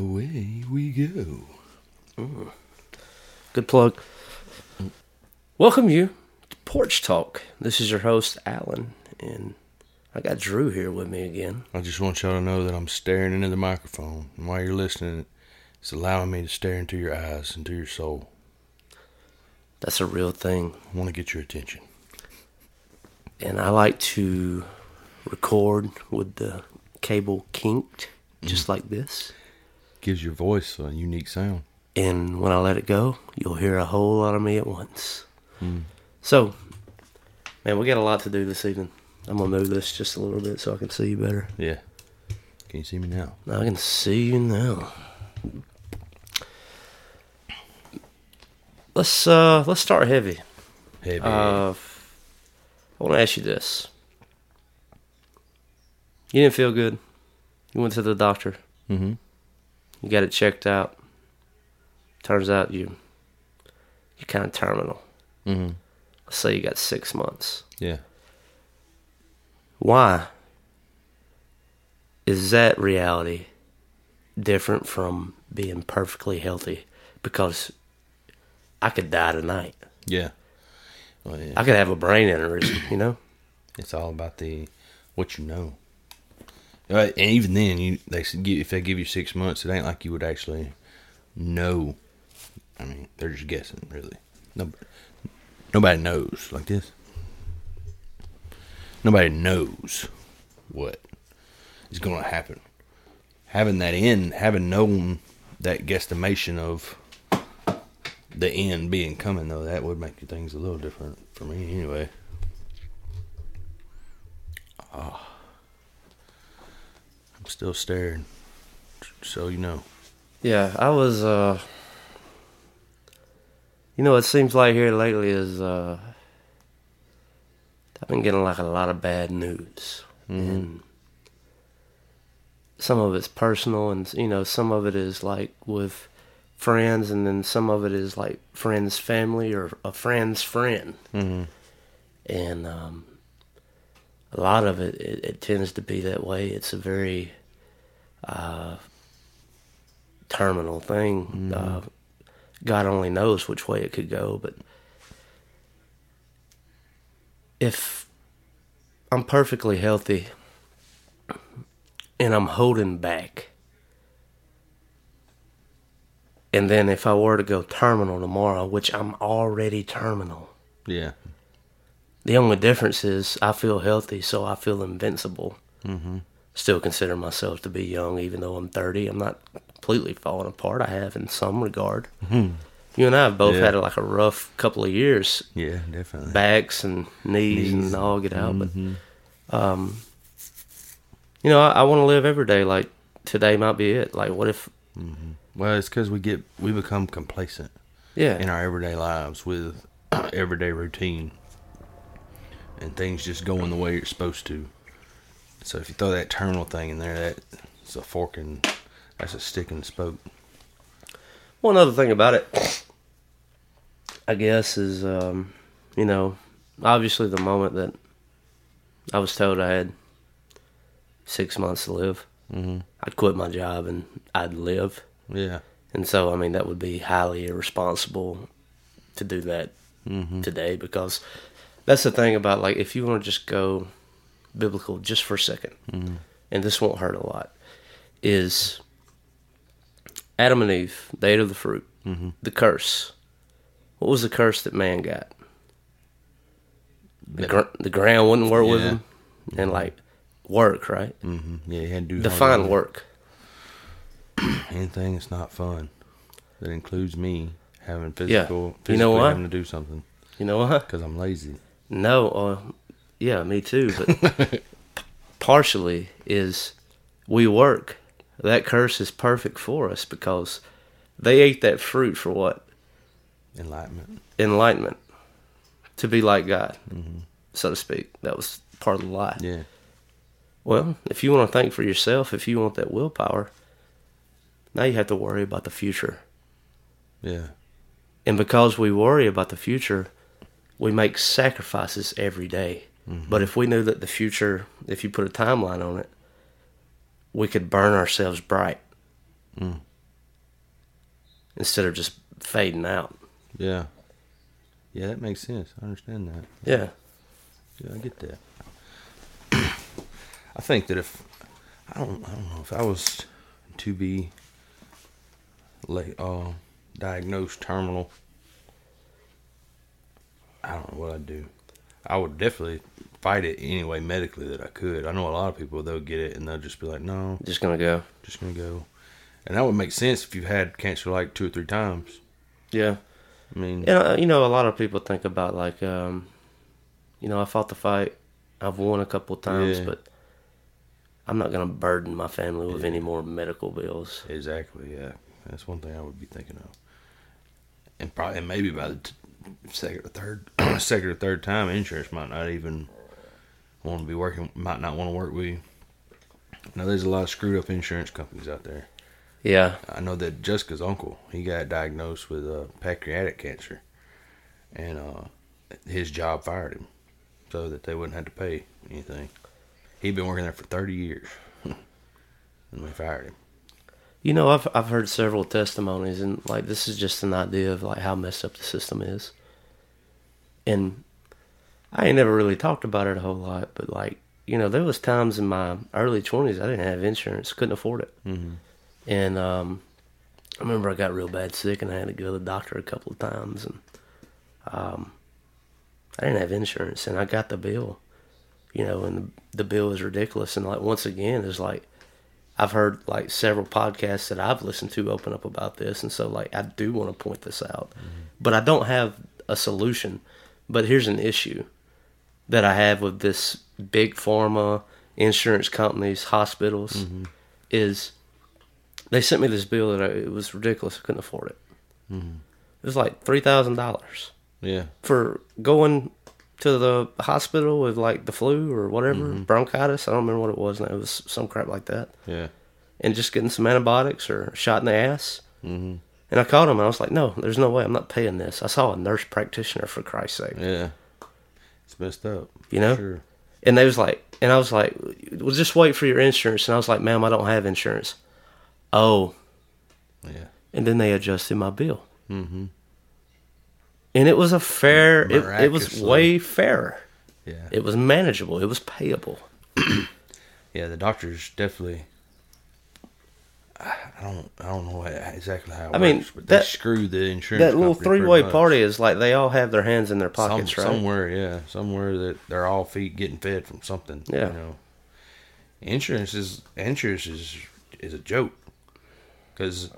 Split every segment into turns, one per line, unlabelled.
Away we go.
Good plug. Welcome you to Porch Talk. This is your host, Alan, and I got Drew here with me again.
I just want y'all to know that I'm staring into the microphone, and while you're listening, it's allowing me to stare into your eyes, into your soul.
That's a real thing.
I want to get your attention.
And I like to record with the cable kinked, just mm-hmm. like this.
Gives your voice a unique sound.
And when I let it go, you'll hear a whole lot of me at once. So, man, we got a lot to do this evening. I'm gonna move this just a little bit so I can see you better.
Yeah. Can you see me now?
Now I can see you now. Let's uh let's start heavy.
Heavy.
Uh, I want to ask you this. You didn't feel good. You went to the doctor.
mm-hmm.
You got it checked out. Turns out you you're kind of terminal.
Mm-hmm.
Let's say you got six months.
Yeah.
Why is that reality different from being perfectly healthy? Because I could die tonight.
Yeah. Well, yeah.
I could have a brain aneurysm, you know?
It's all about the what you know. And even then, you they if they give you six months, it ain't like you would actually know. I mean, they're just guessing, really. Nobody, nobody knows like this. Nobody knows what is going to happen. Having that end, having known that guesstimation of the end being coming, though, that would make things a little different for me, anyway. Ah. I'm still staring. So you know.
Yeah, I was, uh, you know, what it seems like here lately is, uh, I've been getting like a lot of bad news. And some of it's personal and, you know, some of it is like with friends and then some of it is like friend's family or a friend's friend.
Mm-hmm.
and um, a lot of it, it, it tends to be that way. It's a very uh, terminal thing. Uh, God only knows which way it could go, but if I'm perfectly healthy and I'm holding back, and then if I were to go terminal tomorrow, which I'm already terminal.
Yeah.
The only difference is I feel healthy, so I feel invincible. Mm-hmm. Still consider myself to be young, even though I'm 30. I'm not completely falling apart. I have in some regard. You and I have both
Yeah.
had like a rough couple of years,
Yeah, definitely.
backs and knees,
Knees.
and all get out. But, um, you know, I, I want to live every day like today might be it. Like, what if?
Well, it's because we get we become complacent
Yeah,
in our everyday lives with everyday routine, and things just going the way it's supposed to. So if you throw that terminal thing in there, that's a fork and that's a stick and spoke.
One other thing about it, I guess, is um, you know, obviously the moment that I was told I had six months to live,
Mm-hmm.
I'd quit my job and I'd live.
Yeah.
And so, I mean, that would be highly irresponsible to do that
Mm-hmm.
today because that's the thing about like if you want to just go biblical just for a 2nd
Mm-hmm.
and this won't hurt a lot, is Adam and Eve, they ate of the fruit. Mm-hmm. The curse. What was the curse that man got? The, gr- the ground wouldn't work with
Yeah.
him, and like work, right?
hmm Yeah, you had to do
Define
work. Anything that's not fun. That includes me having
Yeah.
physical,
You know why?
having to do something
You know what?
because I'm lazy.
No, uh, yeah, me too. But partially is we work. That curse is perfect for us because they ate that fruit for what?
Enlightenment.
Enlightenment. To be like God, so to speak. That was part of the lie.
Yeah.
Well, if you want to think for yourself, if you want that willpower, now you have to worry about the future.
Yeah.
And because we worry about the future, we make sacrifices every day. But if we knew that the future, if you put a timeline on it, we could burn ourselves bright instead of just fading out.
Yeah. Yeah, that makes sense. I understand that.
Yeah.
Yeah, I get that. I think that if I don't, I don't know if I was to be like uh, diagnosed terminal, I don't know what I'd do. I would definitely fight it any way medically that I could. I know a lot of people they'll get it and they'll just be like, no,
Just going to go.
just gonna go. And that would make sense if you've had cancer like two or three times.
Yeah.
I mean,
And, uh, you know, a lot of people think about, like, um, you know, I fought the fight. I've won a couple times,
Yeah.
but I'm not going to burden my family with any more medical bills.
Exactly. Yeah, that's one thing I would be thinking of. And probably, and maybe by the t- second or third, second or third time, insurance might not even want to be working. Might not want to work with you. Now, there's a lot of screwed up insurance companies out there.
Yeah.
I know that Jessica's uncle, he got diagnosed with uh, pancreatic cancer, and uh, his job fired him so that they wouldn't have to pay anything. He'd been working there for 30 years, and they fired him.
You know, I've I've heard several testimonies, and like this is just an idea of like how messed up the system is. And I ain't never really talked about it a whole lot, but like you know, there was times in my early twenties I didn't have insurance, couldn't afford it, mm-hmm. and um, I remember I got real bad sick, and I had to go to the doctor a couple of times, and um, I didn't have insurance, and I got the bill, you know, and the, the bill is ridiculous, and like once again, it's like I've heard like several podcasts that I've listened to open up about this, and so like I do want to point this out, mm-hmm. but I don't have a solution. But here's an issue that I have with this big pharma, insurance companies, hospitals, mm-hmm. is they sent me this bill that I, it was ridiculous. I couldn't afford it. Mm-hmm. It was like three thousand dollars
Yeah,
for going to the hospital with like the flu or whatever bronchitis. I don't remember what it was. And it was some crap like that
yeah,
and just getting some antibiotics or shot in the ass. Mm-hmm. And I called him and I was like, no, there's no way I'm not paying this. I saw a nurse practitioner for Christ's sake.
yeah. It's messed up.
You know?
Sure.
And they was like, and I was like, well, just wait for your insurance. And I was like, ma'am, I don't have insurance. Oh,
Yeah.
and then they adjusted my bill. Mm-hmm. And it was a fair, it, it was way fairer.
Yeah.
It was manageable. It was payable.
Yeah, the doctors definitely. I don't. I don't know exactly how. It
I mean,
but
that-
they screw the insurance.
That little three way party is like they all have their hands in their
Some,
pockets, right?
somewhere, yeah, somewhere that they're all feet getting fed from something.
Yeah.
you know, insurance is insurance is is a joke because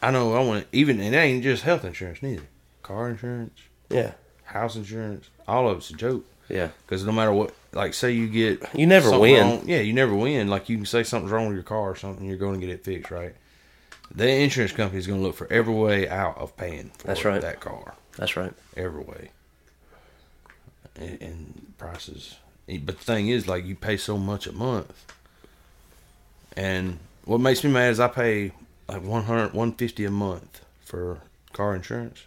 I know I want even and it ain't just health insurance neither. Car insurance,
Yeah,
house insurance, all of it's a joke.
yeah.
Because no matter what, like say you get
You never win.
wrong- yeah, you never win. Like you can say something's wrong with your car or something, you're going to get it fixed, right? The insurance company is going to look for every way out of paying for
That's right.
that car,
That's right.
every way. And, and prices, eh, but the thing is, like you pay so much a month, and what makes me mad is I pay like 100 150 a month for car insurance.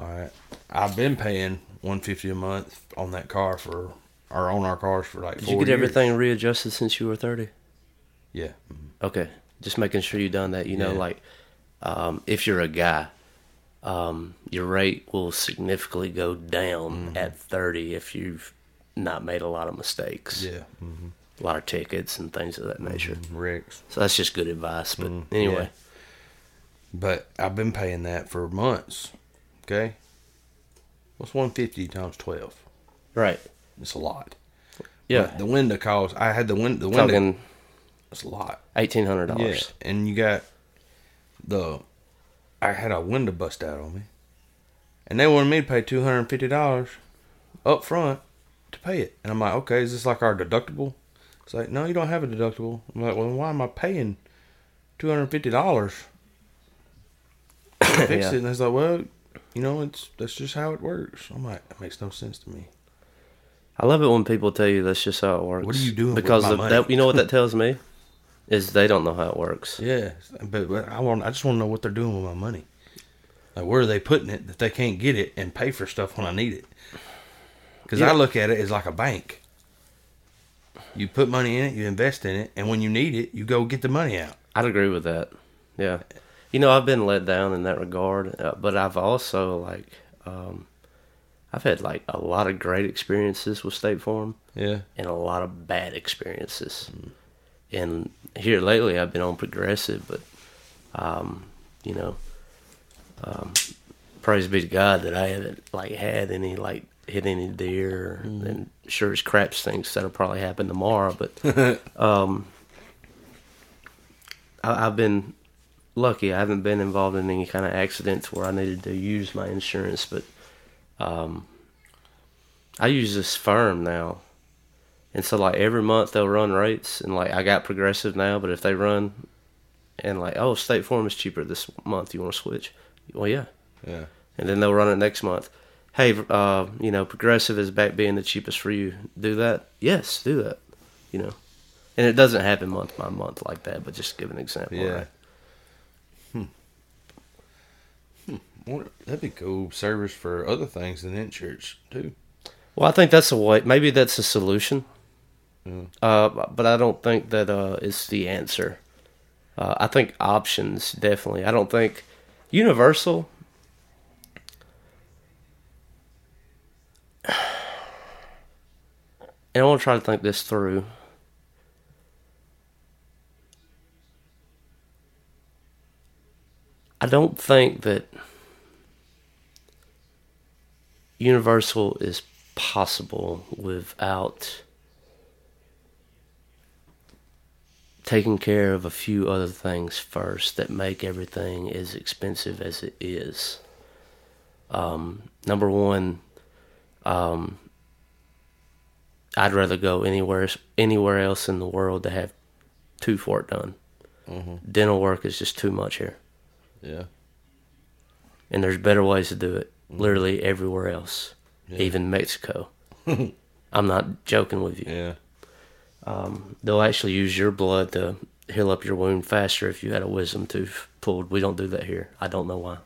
All right, I've been paying 150 a month on that car for or on our cars for like
Did you get
years.
everything readjusted since you were 30?
Yeah, mhm.
Okay. Just making sure you done that. You know,
Yeah.
like, um, if you're a guy, um, your rate will significantly go down
Mm-hmm.
at 30 if you've not made a lot of mistakes,
yeah, mm-hmm.
a lot of tickets and things of that nature.
Rex.
So that's just good advice. But anyway,
But I've been paying that for months. Okay. What's one fifty times twelve?
Right.
It's a lot.
Yeah.
But the window cost. I had the window. The window.
Talking
It's a lot.
$1,800.
Yeah, and you got the. I had a window bust out on me, and they wanted me to pay two hundred and fifty dollars up front to pay it. And I'm like, okay, is this like our deductible? It's like, no, you don't have a deductible. I'm like, well, why am I paying two hundred and fifty dollars to fix
Yeah.
it? And it's like, well, you know, it's that's just how it works. I'm like, that makes no sense to me.
I love it when people tell you that's just how it works.
What are you doing with
Because
my
of
money?
that, you know what that tells me is they don't know how it works.
Yeah, but, but I want. I just want to know what they're doing with my money. Like, where are they putting it that they can't get it and pay for stuff when I need it? Because I look at it as like a bank. You put money in it, you invest in it, and when you need it, you go get the money out.
I'd agree with that. Yeah. You know, I've been let down in that regard, uh, but I've also like, um, I've had like a lot of great experiences with State Farm
Yeah,
and a lot of bad experiences. And here lately, I've been on Progressive, but, um, you know, um, praise be to God that I haven't like had any like hit any deer, and sure as crap stinks that'll probably happen tomorrow. But um, I, I've been lucky. I haven't been involved in any kind of accidents where I needed to use my insurance, but um, I use this firm now. And so like every month they'll run rates and like I got progressive now, but if they run and like, oh, State Farm is cheaper this month, you want to switch? Well, yeah.
yeah,
And then they'll run it next month. Hey, uh, you know, progressive is back being the cheapest for you. Do that? Yes, do that. You know, and it doesn't happen month by month like that, but just give an example.
yeah.
Right?
Well, that'd be cool service for other things than insurance too.
Well, I think that's a way. Maybe that's a solution.
Mm.
Uh, but I don't think that uh, is the answer. Uh, I think options definitely. I don't think universal. And I want to try to think this through. I don't think that universal is possible without taking care of a few other things first that make everything as expensive as it is. Um, number one, um, I'd rather go anywhere anywhere else in the world to have tooth work done. Dental work is just too much here,
Yeah,
and there's better ways to do it. Literally everywhere else, even Mexico. I'm not joking with you.
yeah,
They'll actually use your blood to heal up your wound faster if you had a wisdom tooth pulled. We don't do that here. I don't know why.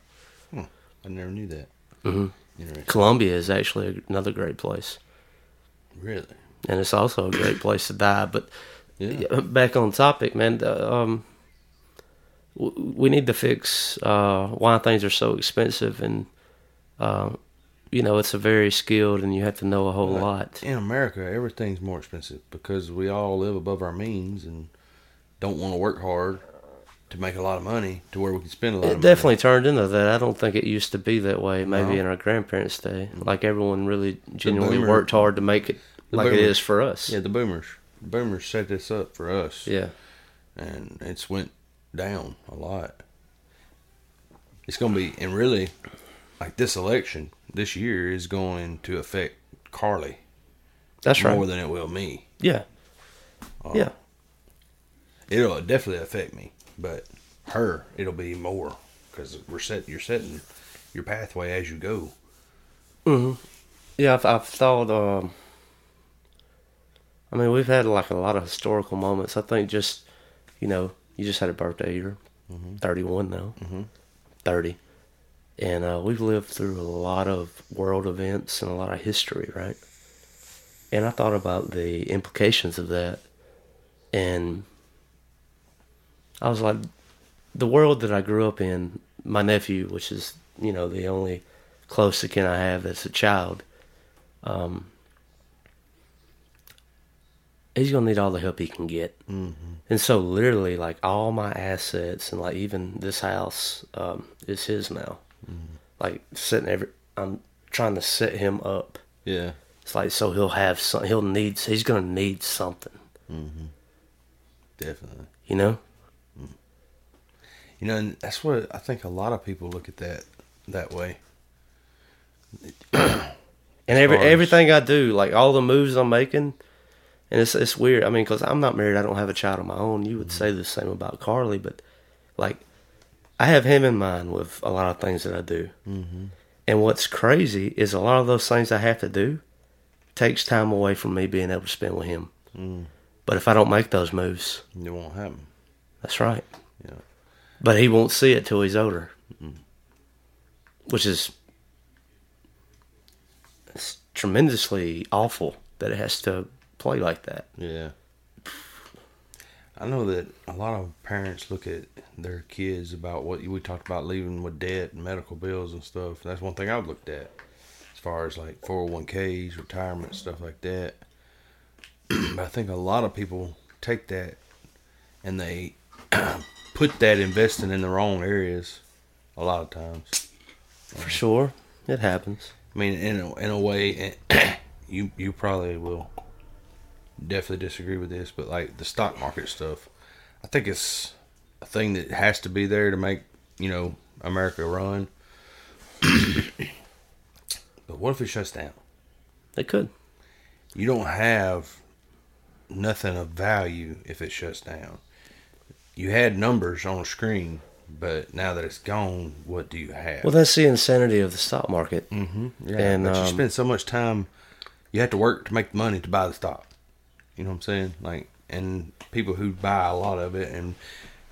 I never knew that. Mm-hmm.
Colombia is actually another great place,
Really?
and it's also a great place to die. But
Yeah.
back on topic, man. Um, we need to fix uh, why things are so expensive, and uh, you know it's a very skilled, and you have to know a whole lot.
In America, everything's more expensive because we all live above our means and don't want to work hard to make a lot of money to where we can spend a lot
It definitely turned into that. I don't think it used to be that way. Maybe
No.
in our grandparents' day, like everyone really genuinely
boomer-
worked hard to make it like it
boomer-
is for us.
Yeah, the boomers. The boomers set this up for us.
Yeah.
And it's went down a lot. It's going to be, and really, like this election this year is going to affect Carly
That's right.
more than it will me.
yeah.
Oh.
Yeah.
It'll definitely affect me, but her, it'll be more because we're set. You're setting your pathway as you go. Mm-hmm.
Yeah, I've, I've thought. Um, I mean, we've had like a lot of historical moments. I think just, you know, you just had a birthday. You're 31 now, 30, and uh, we've lived through a lot of world events and a lot of history, right? And I thought about the implications of that, and I was like, the world that I grew up in. My nephew, which is you know the only close to kin I have as a child. Um, he's gonna need all the help he can get. Mm-hmm. And so, literally, like all my assets and like even this house um, is his now. Mm-hmm. Like setting every, I'm trying to set him up.
Yeah.
It's like so he'll have some. He'll need. He's gonna need something.
Definitely.
You know.
You know, and that's what I think a lot of people look at that that way.
And every
as-
everything I do, like all the moves I'm making, and it's it's weird. I mean, because I'm not married, I don't have a child of my own. You would say the same about Carly, but like I have him in mind with a lot of things that I do. Mm-hmm. And what's crazy is a lot of those things I have to do takes time away from me being able to spend with him. But if I don't make those moves,
It won't happen.
that's right.
Yeah.
But he won't see it till he's older, which is tremendously awful that it has to play like that.
Yeah. I know that a lot of parents look at their kids about what we talked about leaving with debt and medical bills and stuff. That's one thing I've looked at as far as like 401ks, retirement, stuff like that. but I think a lot of people take that and they put that investing in the wrong areas a lot of times.
For sure, it happens.
I mean, in a, in a way, you you probably will definitely disagree with this, but like the stock market stuff, I think it's a thing that has to be there to make you know America run. but what if it shuts down?
It could.
You don't have nothing of value if it shuts down. You had numbers on a screen, but now that it's gone, what do you have?
Well, that's the insanity of the stock market.
Mm-hmm. Yeah,
And,
but you
um,
spend so much time. You have to work to make the money to buy the stock. You know what I'm saying? Like, and people who buy a lot of it and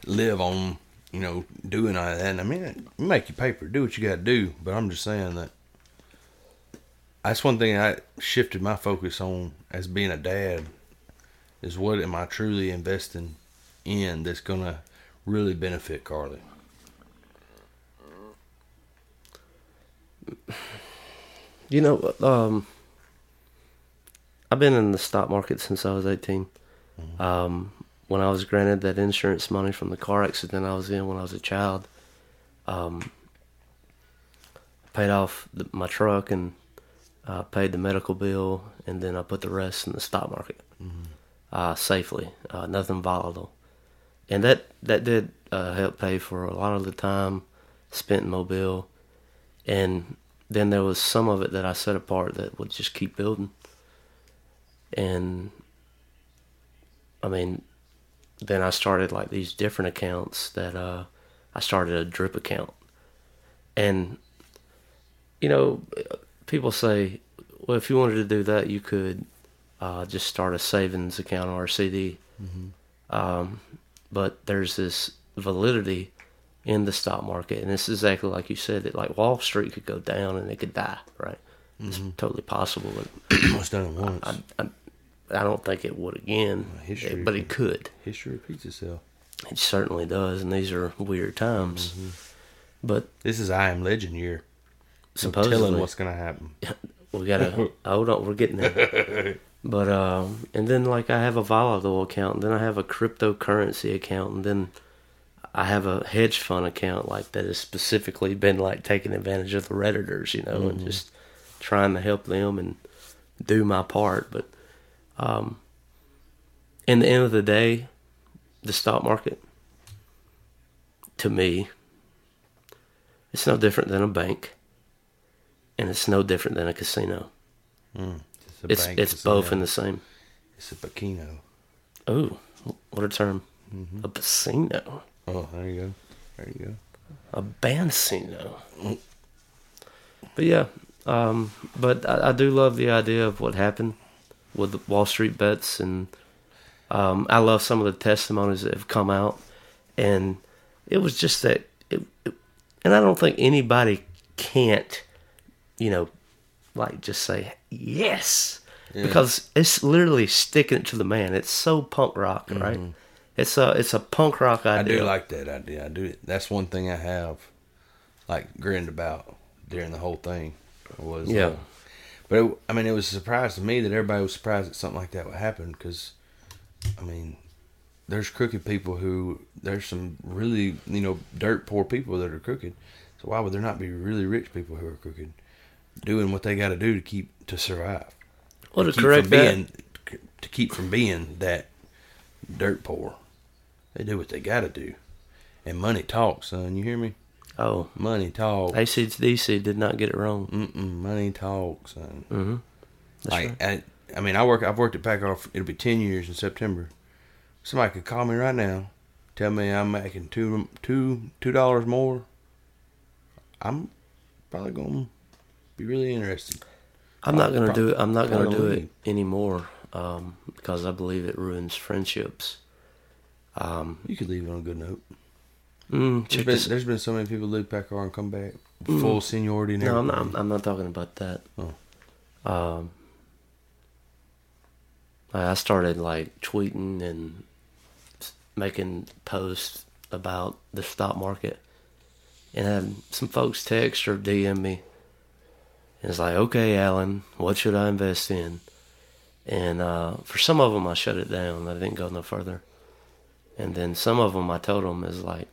live on, you know, doing all that. And I mean, make you paper, do what you got to do. But I'm just saying that that's one thing I shifted my focus on as being a dad is what am I truly investing in that's gonna really benefit Carly.
You know, um, I've been in the stock market since I was 18. Um, when I was granted that insurance money from the car accident I was in when I was a child, um, paid off the, my truck and uh, paid the medical bill, and then I put the rest in the stock market uh, safely, uh, nothing volatile, and that that did uh, help pay for a lot of the time spent in Mobile, and then there was some of it that I set apart that would just keep building, and I mean, then I started like these different accounts that uh, I started a drip account, and you know, people say, well, if you wanted to do that, you could uh, just start a savings account or a CD. Um, but there's this validity in the stock market, and it's exactly like you said. That like Wall Street could go down and it could die, right? It's totally possible.
Almost done once.
I, I, I don't think it would again,
history
but it could.
History repeats itself.
It certainly does, and these are weird times. But
This is I Am Legend year. No
supposedly,
telling what's gonna happen.
we gotta hold on. We're getting there. But um, and then like I have a volatile account, and then I have a cryptocurrency account, and then I have a hedge fund account like that has specifically been like taking advantage of the redditors, you know, and just trying to help them and do my part. But um, in the end of the day, the stock market to me, it's no different than a bank, and it's no different than a casino.
It's a
It's
bank,
it's both in the same.
It's a Bacino.
Oh, what a term!
Mm-hmm.
A casino,
Oh, there you go. There you go.
a bancino. But yeah, um, but I, I do love the idea of what happened with the Wall Street bets, and um, I love some of the testimonies that have come out, and it was just that, it, it, and I don't think anybody can't, you know, like just say yes because it's literally sticking it to the man. It's so punk rock, right? It's a it's a punk rock
Mm-hmm. I do like that idea. I do. That's one thing I have, like, grinned about during the whole thing. Was
Yeah.
uh, but it, I mean, it was a surprise to me that everybody was surprised that something like that would happen because I mean, there's crooked people who there's some really you know dirt poor people that are crooked. So why would there not be really rich people who are crooked, doing what they got to do to keep to survive?
Well, to
keep
correct that,
being to keep from being that dirt poor. They do what they got to do, and money talks, son. You hear me?
Oh,
Money talks.
ACDC did not get it wrong.
Mm-mm, money talks, son.
Mm-hmm. That's
Like,
right.
I, I mean, I work. I've worked at Packard. It'll be ten years in September. Somebody could call me right now, tell me I'm making two two two dollars more. I'm probably gonna be really interested.
I'm not gonna do it. I'm not gonna do it anymore um, because I believe it ruins friendships. Um,
You could leave it on a good note.
Mm,
There's been, there's been so many people leave Packard and come back full seniority
No, I'm not. I'm not talking about that.
Oh.
Um, I I started like tweeting and making posts about the stock market, and had some folks text or DM me. And it's like, okay, Alan, what should I invest in? And uh, for some of them, I shut it down. I didn't go no further. And then some of them, I told them is like,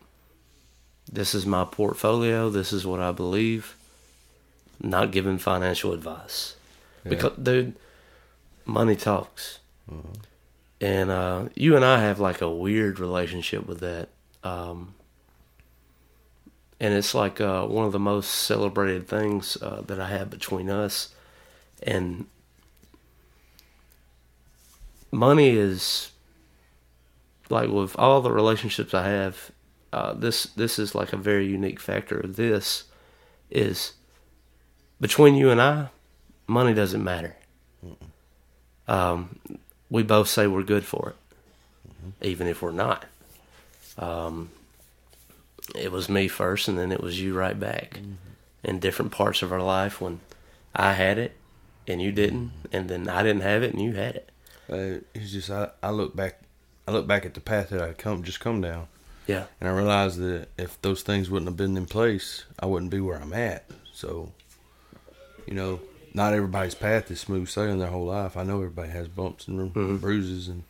this is my portfolio. This is what I believe. Not giving financial advice because, dude, money talks. And uh, you and I have like a weird relationship with that. Um, and it's like uh, one of the most celebrated things uh, that I have between us. And money is like with all the relationships I have, uh, this this is like a very unique factor of this is between you and I, money doesn't matter. Um, we both say we're good for it, even if we're not. Um, it was me first, and then it was you right back. In different parts of our life, when I had it and you didn't, and then I didn't have it and you had it.
Uh, it's just I, I look back, I look back at the path that I come just come down,
Yeah,
and I realized that if those things wouldn't have been in place, I wouldn't be where I'm at. So, you know, not everybody's path is smooth sailing their whole life. I know everybody has bumps and
Mhm.
bruises, and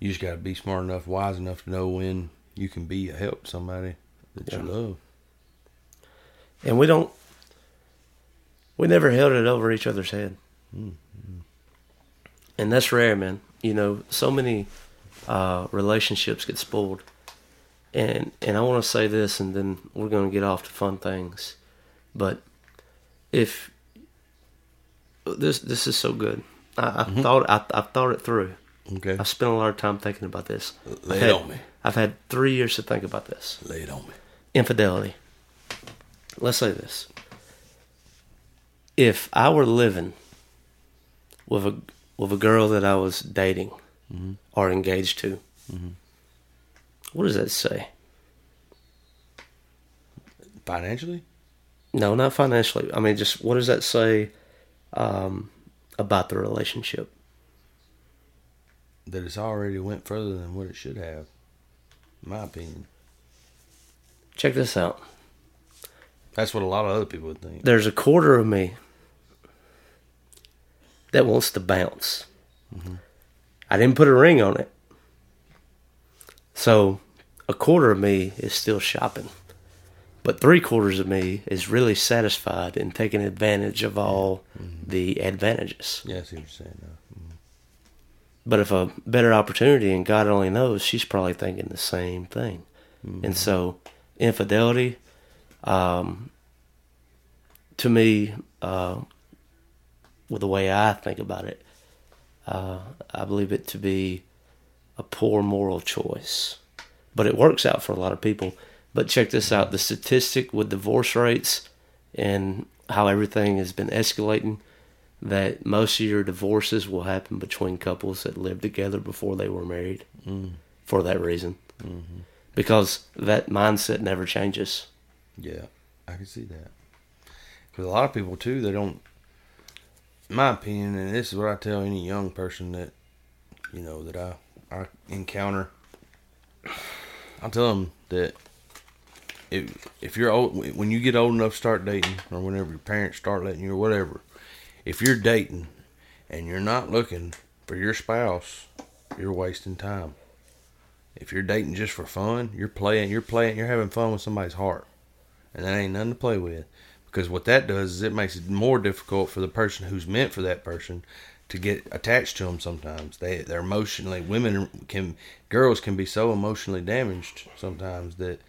you just got to be smart enough, wise enough to know when you can be a help to somebody that you love.
and we don't. We never held it over each other's head, and that's rare, man. You know, so many uh, relationships get spoiled, and and I want to say this, and then we're going to get off to fun things, but if this this is so good, I, I mm-hmm. thought I, I thought it through.
Okay,
I've spent a lot of time thinking about this.
Lay
I've
it
had,
on me.
I've had three years to think about this
lay it on me.
infidelity. Let's say this. If I were living with a with a girl that I was dating mm-hmm. or engaged to, mm-hmm. What does that say?
Financially,
No, not financially. I mean, just what does that say um, about the relationship?
that it's already went further than what it should have. In my opinion,
Check this out.
that's what a lot of other people would think.
There's a quarter of me that wants to bounce. I didn't put a ring on it. So a quarter of me is still shopping. But three quarters of me is really satisfied and taking advantage of all the advantages.
Yeah, I see what you're saying. Now.
But if a better opportunity, and God only knows, she's probably thinking the same thing. And so, infidelity, um, to me, uh, with the way I think about it, uh, I believe it to be a poor moral choice. But it works out for a lot of people. But check this out the statistic with divorce rates and how everything has been escalating that most of your divorces will happen between couples that lived together before they were married mm. for that reason. Mm-hmm. Because that mindset never changes.
Yeah, I can see that. Because a lot of people too, they don't. My opinion, and this is what I tell any young person that, you know, that I I encounter. I tell them that if if you're old, when you get old enough, to start dating, or whenever your parents start letting you, or whatever, if you're dating, and you're not looking for your spouse you're wasting time. If you're dating just for fun, you're playing, you're playing, you're having fun with somebody's heart, and that ain't nothing to play with. Because what that does is it makes it more difficult for the person who's meant for that person to get attached to them. Sometimes they they're emotionally women can girls can be so emotionally damaged sometimes that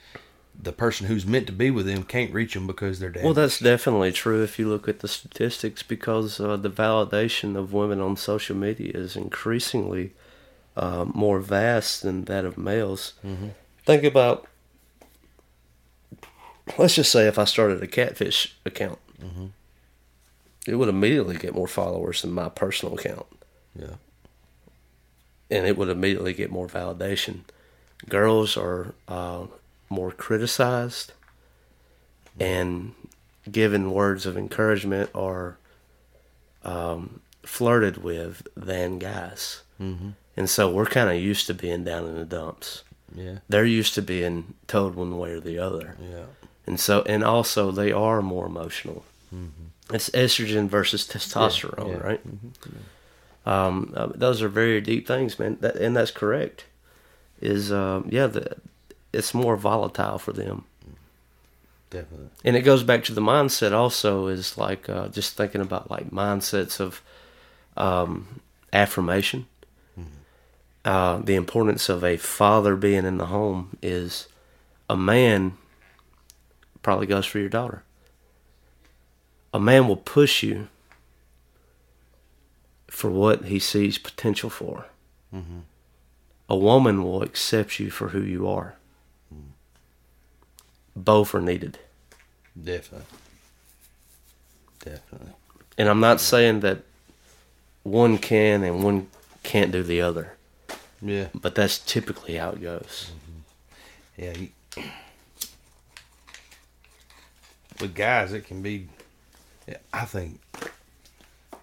the person who's meant to be with them can't reach them because they're damaged.
Well, that's definitely true if you look at the statistics because uh, the validation of women on social media is increasingly uh, more vast than that of males. Think about, let's just say, if I started a catfish account, it would immediately get more followers than my personal account,
yeah,
and it would immediately get more validation. Girls are uh, more criticized and given words of encouragement or um, flirted with than guys. Mm-hmm. And so we're kind of used to being down in the dumps.
yeah,
They're used to being told one way or the other.
yeah,
And so, and also they are more emotional. It's estrogen versus testosterone,
yeah.
right? Um, uh, those are very deep things, man. That, and that's correct. Is um, yeah, the, it's more volatile for them.
definitely.
and it goes back to the mindset also is like uh, just thinking about like mindsets of um, affirmation uh, the importance of a father being in the home is a man probably goes for your daughter a man will push you for what he sees potential for mm-hmm. a woman will accept you for who you are mm-hmm. both are needed
Definitely. Definitely.
And I'm not saying that one can and one can't do the other,
Yeah.
but that's typically how it goes. Mm-hmm.
Yeah. You, with guys, it can be. I think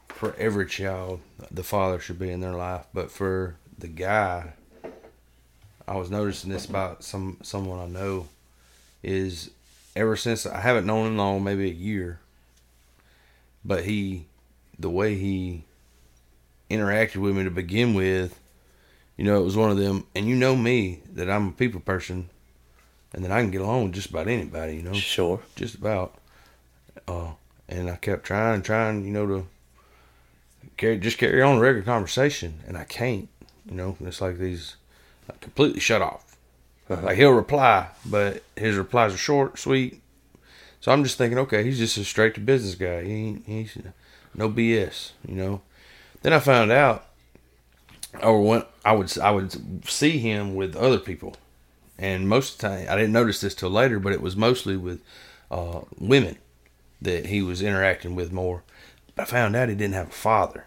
for every child, the father should be in their life. But for the guy, I was noticing this about some someone I know is ever since I haven't known him long, maybe a year, but he, the way he interacted with me to begin with, you know, it was one of them. And you know me that I'm a people person, and that I can get along with just about anybody. You know,
Sure.
just about. Uh, and I kept trying and trying, you know, to carry just carry on a regular conversation, and I can't. You know, it's like these I completely shut off. Like he'll reply, but his replies are short, sweet. So I'm just thinking, okay, he's just a straight to business guy. He ain't, he's no BS, you know. Then I found out, or when I would I would see him with other people, and most of the time I didn't notice this till later, but it was mostly with uh, women that he was interacting with more. But I found out he didn't have a father,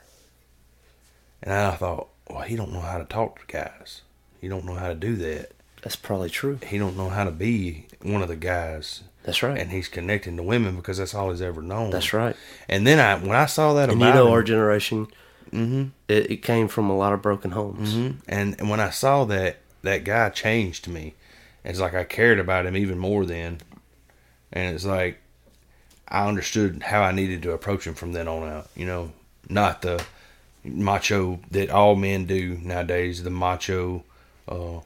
and I thought, well, he don't know how to talk to guys. He don't know how to do that.
That's probably true.
He don't know how to be one of the guys.
That's right.
And he's connecting to women because that's all he's ever known.
That's right.
And then I, when I saw that
And
about
you know,
him,
our generation, it, it came from a lot of broken homes.
Mhm. And and when I saw that that guy changed me, it's like I cared about him even more then, and it's like I understood how I needed to approach him from then on out. You know, not the macho that all men do nowadays. The macho, uh,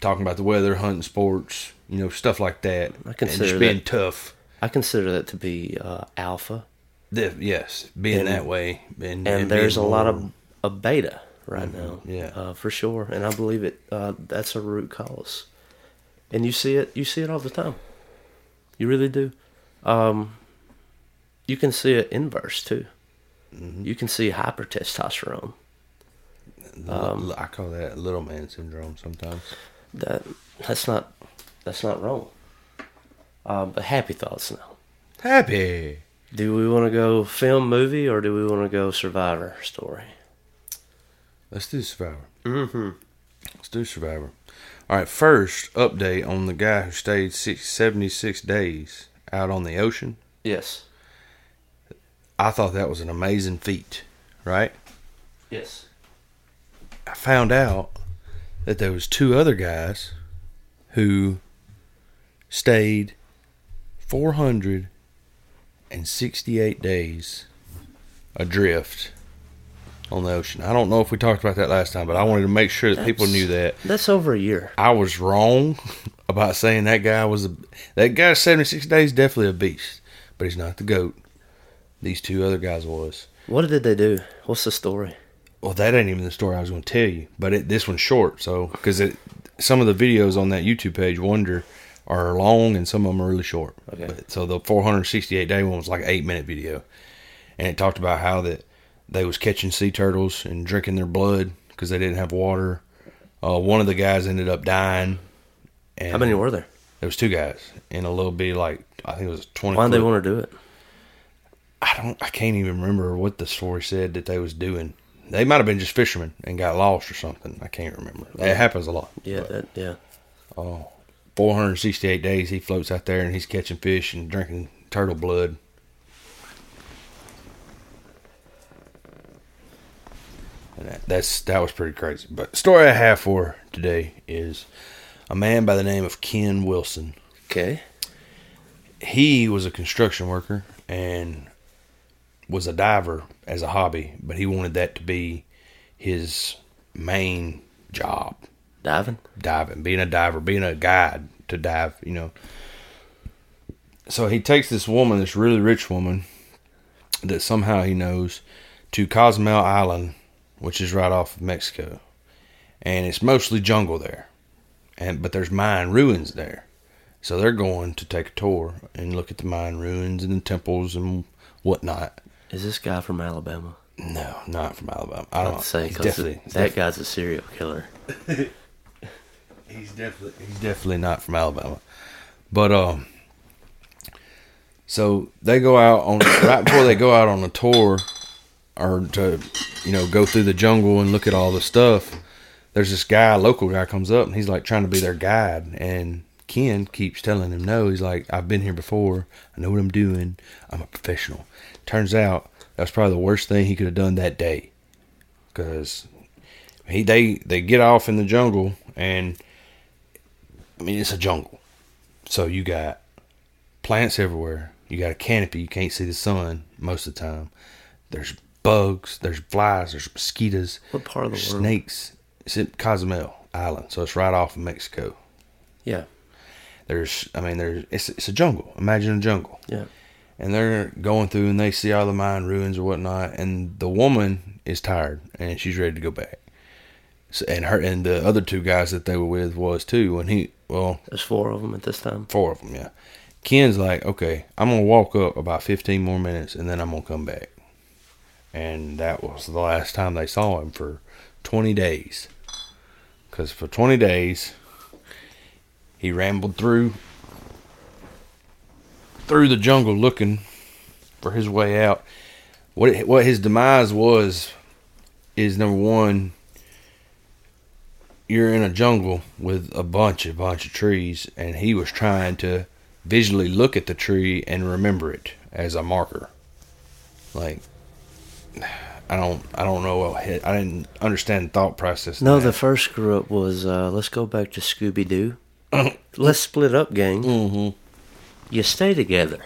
talking about the weather, hunting, sports, you know, stuff like that.
I
and
consider
just being
that-
tough.
I consider that to be uh, alpha,
The- yes, being
And-
that way, and,
and, there's a
being
lot of a beta right now.
yeah.
uh, for sure. And I believe it. Uh, that's a root cause, and you see it. You see it all the time. You really do. Um, you can see it inverse too.
Mm-hmm.
You can see hypertestosterone. um,
I call that little man syndrome sometimes.
That that's not that's not wrong. Uh, but happy thoughts now.
Happy.
Do we want to go film movie or do we want to go survivor story?
Let's do Survivor.
Mm-hmm.
Let's do Survivor. All right, first update on the guy who stayed six, 76 days out on the ocean.
Yes.
I thought that was an amazing feat, right?
Yes.
I found out that there was two other guys who stayed 468 days adrift on the ocean. I don't know if we talked about that last time, but I wanted to make sure that people knew that
That's over a year.
I was wrong about saying that guy was a that guy seventy six days definitely a beast, but he's not the goat. These two other guys was.
What did they do? What's the story?
Well, that ain't even the story I was going to tell you, but it, this one's short. So, because some of the videos on that YouTube page, Wonder, are long and some of them are really short.
Okay.
But, so the 468 day one was like an eight minute video, and it talked about how that they was catching sea turtles and drinking their blood because they didn't have water. Uh, one of the guys ended up dying. And
How many were there?
There was two guys in a little bit like I think it was 20.
Why did they want to do it?
I don't. I can't even remember what the story said that they was doing. They might have been just fishermen and got lost or something. I can't remember. It happens a lot.
Yeah, that, yeah.
468 days he floats out there and he's catching fish and drinking turtle blood. And that, that's that was pretty crazy. But the story I have for today is a man by the name of Ken Wilson.
Okay.
he was a construction worker and was a diver as a hobby, but he wanted that to be his main job
Diving?
diving, being a diver, being a guide to dive, you know. So he takes this woman, this really rich woman, that somehow he knows, to Cozumel Island, which is right off of Mexico, and it's mostly jungle there, and but there's Mayan ruins there. So they're going to take a tour and look at the Mayan ruins and the temples and whatnot.
Is this guy from Alabama?
No, not from Alabama. I don't
say because that guy's a serial killer.
He's definitely he's definitely not from Alabama. But um so they go out on right before they go out on a tour or to you know go through the jungle and look at all the stuff. There's this guy, local guy comes up and he's like trying to be their guide and Ken keeps telling him no. He's like, I've been here before. I know what I'm doing. I'm a professional. Turns out that's probably the worst thing he could have done that day. Cause he they they get off in the jungle and I mean it's a jungle. So you got plants everywhere. You got a canopy, you can't see the sun most of the time. There's bugs, there's flies, there's mosquitoes,
What part of the
snakes. It's in Cozumel Island, so it's right off of Mexico.
Yeah,
There's I mean there's it's it's a jungle. Imagine a jungle
yeah.
and they're going through and they see all the Mayan ruins or whatnot, and the woman is tired and she's ready to go back. So, and her and the other two guys that they were with was too. And he, well,
There's four of them at this time.
four of them, yeah. Ken's like, okay, I'm gonna walk up about 15 more minutes and then I'm gonna come back. And that was the last time they saw him for 20 days. Because for 20 days, he rambled through through the jungle looking for his way out. What what his demise was is number one. You're in a jungle with a bunch, a bunch of trees, and he was trying to visually look at the tree and remember it as a marker. Like, I don't, I don't know. What hit I didn't understand thought process.
No, the first screw up was uh, let's go back to Scooby Doo. let's split up, gang.
Mhm.
You stay together.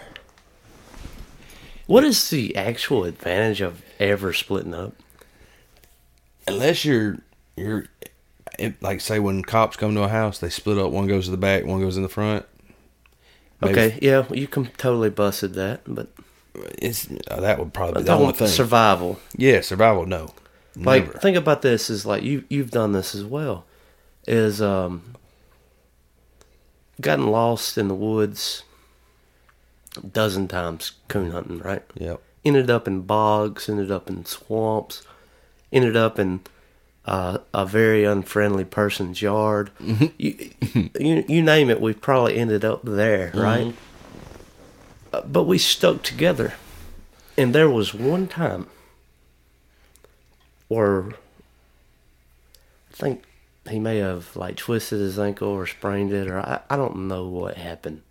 What is the actual advantage of ever splitting up?
unless you're you're it, like say when cops come to a house they split up one goes to the back one goes in the front Maybe-
Okay, yeah, you can totally busted that, but
it's uh, that would probably be the only thing
survival.
yeah survival no
Like,
Never.
think about this: is like you you've done this as well. Is um, gotten lost in the woods a dozen times coon hunting, right?
yep
Ended up in bogs, ended up in swamps, ended up in uh, a very unfriendly person's yard. You, you you name it, we've probably ended up there, right? Uh, but we stuck together, and there was one time where I think he may have like twisted his ankle or sprained it, or I, I don't know what happened,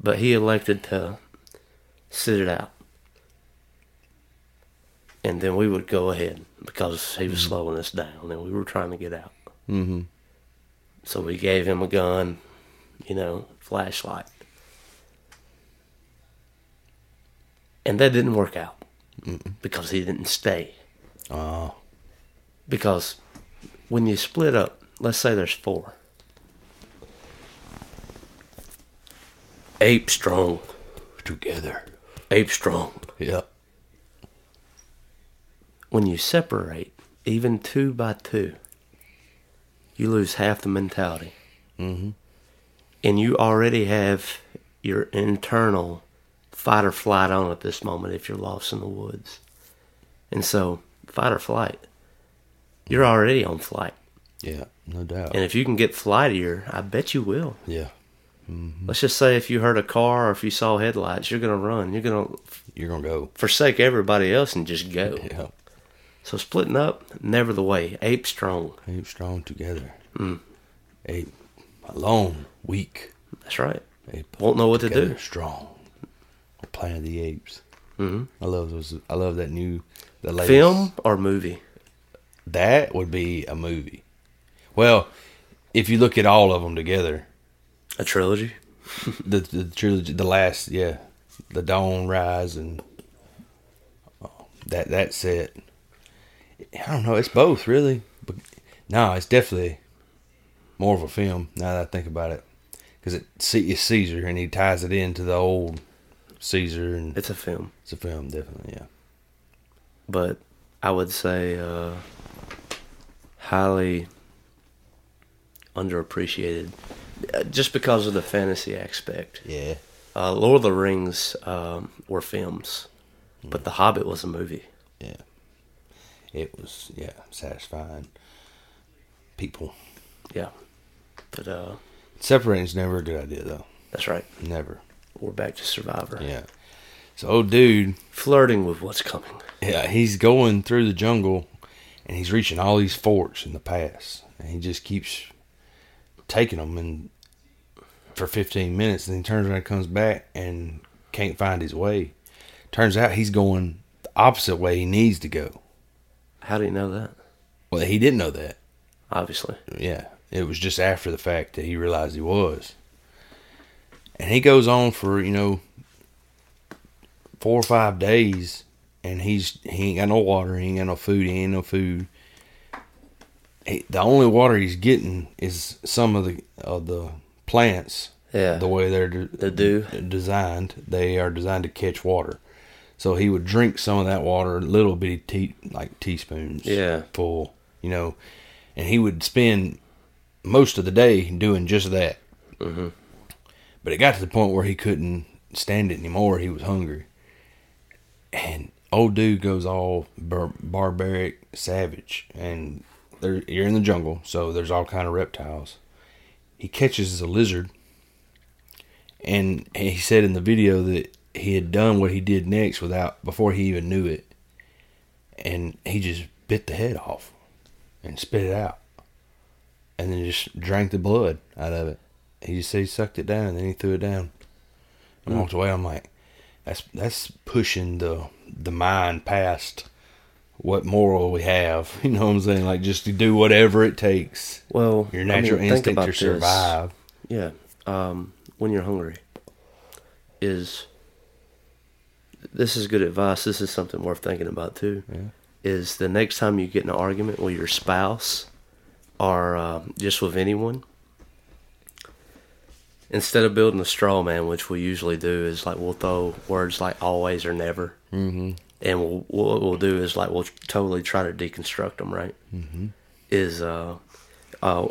but he elected to sit it out. And then we would go ahead because he was slowing us down and we were trying to get out.
mm-hmm
So we gave him a gun, you know, flashlight. And that didn't work out because he didn't stay.
Oh,
Because when you split up, let's say there's four. Ape strong.
together.
Ape strong.
Yep.
When you separate, even two by two, you lose half the mentality.
Mm-hmm.
And you already have your internal fight or flight on at this moment if you're lost in the woods. And so, fight or flight, you're already on flight.
Yeah, no doubt.
And if you can get flightier, I bet you will.
yeah,
Let's just say if you heard a car or if you saw headlights, you're going to run. You're going to
you're gonna go.
forsake everybody else and just go.
Yeah,
So splitting up, never the way. Ape strong.
ape strong together.
Mm.
Ape alone, weak.
That's right.
Ape
Won't know what to do.
Strong. Planet of the Apes.
Mhm.
I love those. I love that new the latest
Film or movie?
That would be a movie. Well, if you look at all of them together,
A trilogy?
the the trilogy, the last, yeah, the Dawn Rise and oh, that that set. I don't know. It's both really, but no, it's definitely more of a film. Now that I think about it, because it it's Caesar and he ties it into the old Caesar and
It's a film.
it's a film, definitely. Yeah,
But I would say uh, highly underappreciated uh, just because of the fantasy aspect.
yeah,
Uh, Lord of the Rings um, were films, but The Hobbit was a movie.
yeah. It was yeah satisfying. People
Yeah. But uh,
separating's never a good idea though.
that's right.
Never.
We're back to Survivor.
Yeah. So old dude,
Flirting with what's coming.
yeah, he's going through the jungle and he's reaching all these forts in the pass. And he just keeps taking them and for 15 minutes and then he turns around and comes back and can't find his way. Turns out he's going the opposite way he needs to go.
How do you know that?
Well, he didn't know that.
Obviously.
Yeah. It was just after the fact that he realized he was. And he goes on for, you know, four or five days and he's he ain't got no water, he ain't got no food, he ain't no food. He, the only water he's getting is some of the of the plants.
Yeah.
The way they're de-
The dew.
designed, they are designed to catch water. So he would drink some of that water, little bitty tea, like teaspoons,
Yeah.
full, you know, and he would spend most of the day doing just that.
hmm
But it got to the point where he couldn't stand it anymore. He was hungry, and old dude goes all bar- barbaric, savage, and you're in the jungle, so there's all kind of reptiles. He catches a lizard, and he said in the video that he had done what he did next without before he even knew it, and he just bit the head off and spit it out, and then just drank the blood out of it. He just said he sucked it down and then he threw it down and walked away. I'm like, that's that's pushing the the mind past what moral we have. You know what I'm saying? Like just to do whatever it takes.
Well,
Your
I
natural
mean, think
instinct to
this.
survive.
Yeah. Um, when you're hungry, is this is good advice. This is something worth thinking about too.
Yeah.
Is the next time you get in an argument with your spouse or um, just with anyone, instead of building a straw man, which we usually do, is like we'll throw words like always or never,
Mm-hmm.
and we'll, what we'll do is like we'll totally try to deconstruct them. Right?
Mm-hmm.
is uh, uh,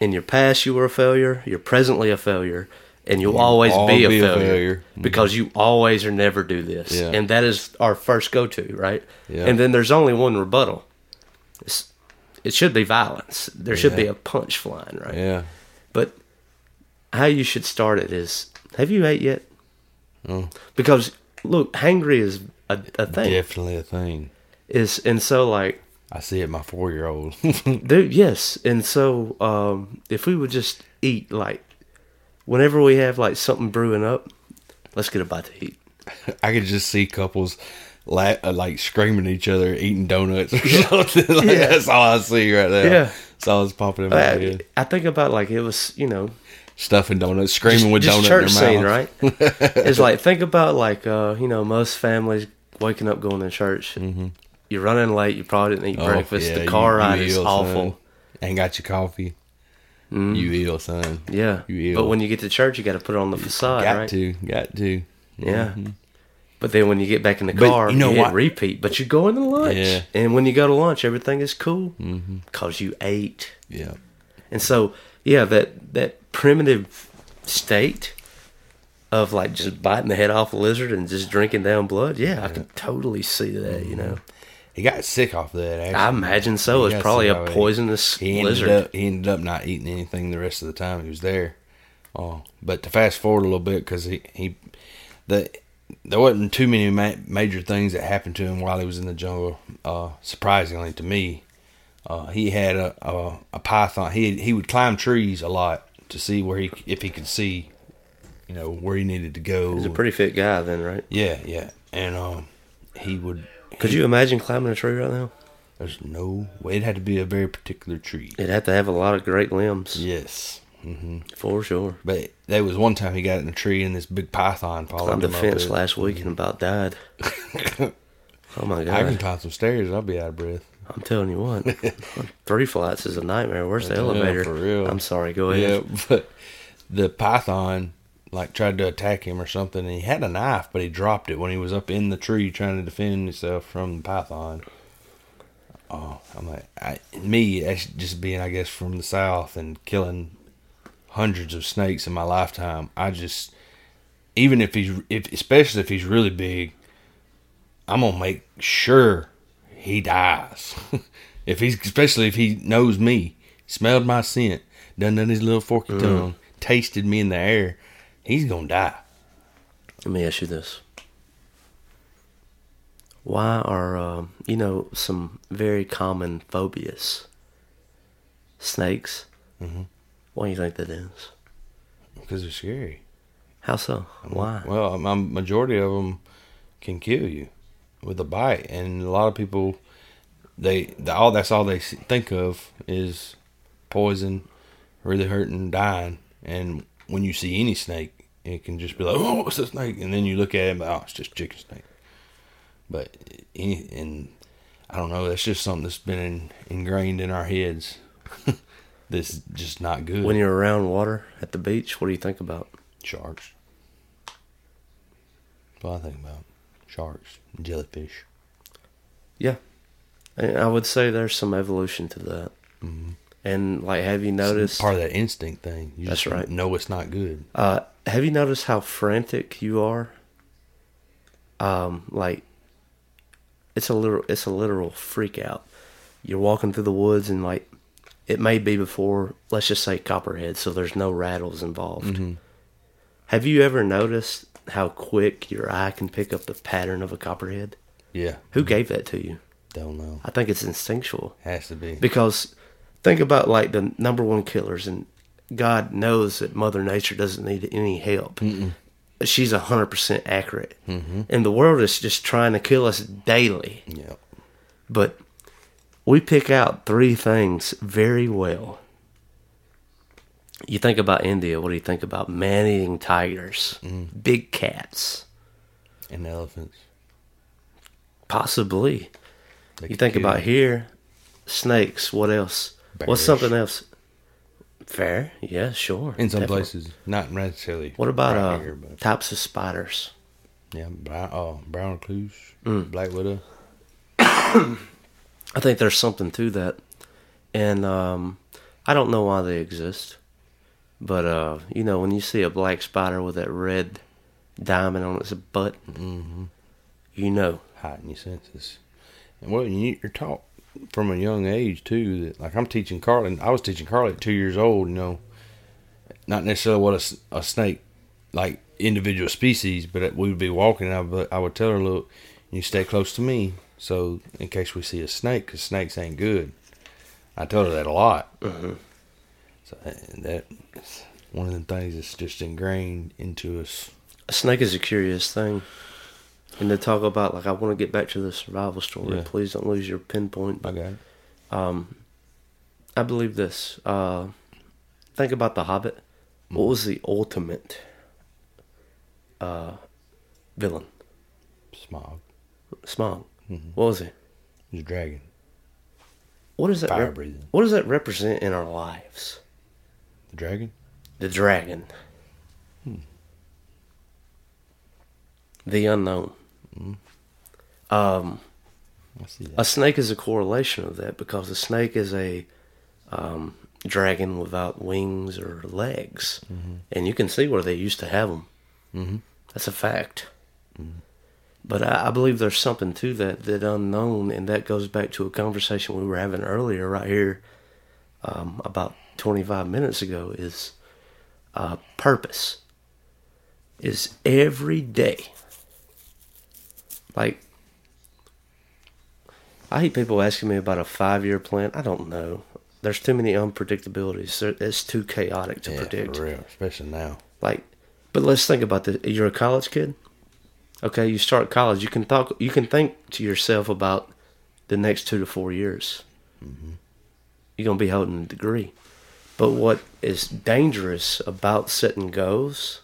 in your past you were a failure, you're presently a failure, and you'll
You'll
always be, a,
be a
failure
failure. Mhm.
because you always or never do this,
Yeah.
and that is our first go to, right?
Yeah.
And then there's only one rebuttal. It's, it should be violence. There should be a punch flying, right?
Yeah.
But how you should start it is, have you ate yet?
Oh,
Because look, hangry is a, a thing.
definitely a thing.
Is and so like
I see it my four year old.
Dude, yes. And so, um, if we would just eat like whenever we have like something brewing up, let's get a bite to eat.
I could just see couples la- uh, like screaming at each other, eating donuts or something. like,
Yeah.
That's all I see right there.
Yeah.
That's all that's popping in my
I,
head.
I think about like it was, you know,
Stuffing donuts, screaming with
just
donut
church
in their
scene, right? it's like think about like uh, you know most families waking up going to church,
Mm-hmm.
you're running late. You probably didn't eat
Oh,
breakfast.
yeah,
the car
you-
ride
you
is
ill,
awful.
son. Ain't got your coffee. You ill, son.
Yeah,
You
but
ill.
But when you get to church, you got to put it on the facade,
got
right?
to, got to.
Yeah. But then when you get back in the
But
car,
you know
you
what?
repeat. But you go into lunch,
Yeah.
and when you go to lunch, everything is cool because you ate.
Yeah.
And so, yeah, that that primitive state of like just biting the head off a lizard and just drinking down blood. Yeah, I can totally see that. You know,
He got sick off that. Actually.
I imagine so.
He
It's
got
probably a poisonous
He ended
lizard.
up he ended up not eating anything the rest of the time he was there. Oh, but to fast forward a little bit because he he the there wasn't too many ma- major things that happened to him while he was in the jungle. Uh, surprisingly to me, uh, he had a, a a python. He he would climb trees a lot to see where he if he could see, you know, where he needed to go.
He's a pretty fit guy, then, right?
yeah yeah, and um he would.
Could you imagine climbing a tree right now?
There's no way. It had to be a very particular tree.
It had to have a lot of great limbs,
Yes. Mm-hmm.
for sure.
But there was one time he got in a tree and this big python followed
Climbed a
him up
fence
it.
last week and about died. oh my god!
I can climb some stairs. I'll be out of breath.
I'm telling you what, three flights is a nightmare. Where's the elevator?
for real.
I'm sorry. Go ahead.
Yeah, but the python like tried to attack him or something, and he had a knife, but he dropped it when he was up in the tree trying to defend himself from the python. Oh, I'm like, I, me, just being, I guess, from the south and killing hundreds of snakes in my lifetime. I just, even if he's, if especially if he's really big, I'm gonna make sure he dies. if he's, especially if he knows me, smelled my scent, done done his little forky tongue, tasted me in the air, he's gonna die.
Let me ask you this: Why are um, you know some very common phobias? Snakes.
Mm-hmm.
Why do you think that is?
Because they're scary.
How so? Why?
Well, a majority of them can kill you with a bite, and a lot of people, they the, all that's all they think of is poison, really hurting, dying. And when you see any snake, it can just be like, oh, it's a snake, and then you look at it, and, oh, it's just chicken snake. But eh, any, and I don't know, that's just something that's been in, ingrained in our heads. that's just not good.
When you're around water at the beach, what do you think about?
Sharks. What I think about sharks, jellyfish.
Yeah, And I would say there's some evolution to that. And like, have you noticed?
part of that instinct thing. You
That's
just
right.
No, it's not good.
Uh, have you noticed how frantic you are? Um, like it's a literal, it's a literal freak out. You're walking through the woods and like it may be before, let's just say copperhead, so there's no rattles involved. Have you ever noticed how quick your eye can pick up the pattern of a copperhead?
Yeah.
Who gave that to you?
Don't know.
I think it's instinctual.
Has to be.
Because think about like the number one killers, and God knows that Mother Nature doesn't need any help. She's hundred percent accurate, mm-hmm. and the world is just trying to kill us daily.
yeah.
But we pick out three things very well. You think about India. What do you think about man-eating tigers, big cats,
And elephants.
possibly?
They
You think about here, snakes. What else? What's something else? Fair, yeah, sure.
In some
definitely.
places, not necessarily.
What about uh,
here,
types of spiders?
yeah, brown, oh, brown recluse,
Mm.
black widow.
I think there's something to that, and um, I don't know why they exist, but uh, you know, when you see a black spider with that red diamond on its butt,
Mm-hmm.
you know.
heighten your senses. And well, you, you're taught from a young age too that, like I'm teaching Carly. I was teaching Carly at two years old. You know, not necessarily what a, a snake, like individual species, but we would be walking. And I would, I would tell her, look, you stay close to me, so in case we see a snake, because snakes ain't good. I told her that a lot. So and that is one of the things that's just ingrained into us.
A snake is a curious thing. And to talk about, like, I want to get back to the survival story.
Yeah.
Please don't lose your pinpoint.
I got it.
Um, I believe this. Uh, think about the Hobbit. What was the ultimate uh, villain?
Smaug.
Smaug. What was he?
He's a dragon.
What does that
Fire
rep-
breathing.
What does that represent in our lives?
The dragon?
The dragon. The unknown. Um,
see that.
a snake is a correlation of that because a snake is a um, dragon without wings or legs, and you can see where they used to have them.
Mm-hmm.
That's a fact. But I, I believe there's something to that, that unknown, and that goes back to a conversation we were having earlier, right here, um, about 25 minutes ago. Is uh, purpose. Is every day. Like, I hate people asking me about a five year plan. I don't know. There's too many unpredictabilities. It's too chaotic to
yeah,
predict.
for real, especially now.
Like, but let's think about this. You're a college kid. Okay, you start college. You can talk. You can think to yourself about the next two to four years. You're gonna be holding a degree. But what is dangerous about setting goals,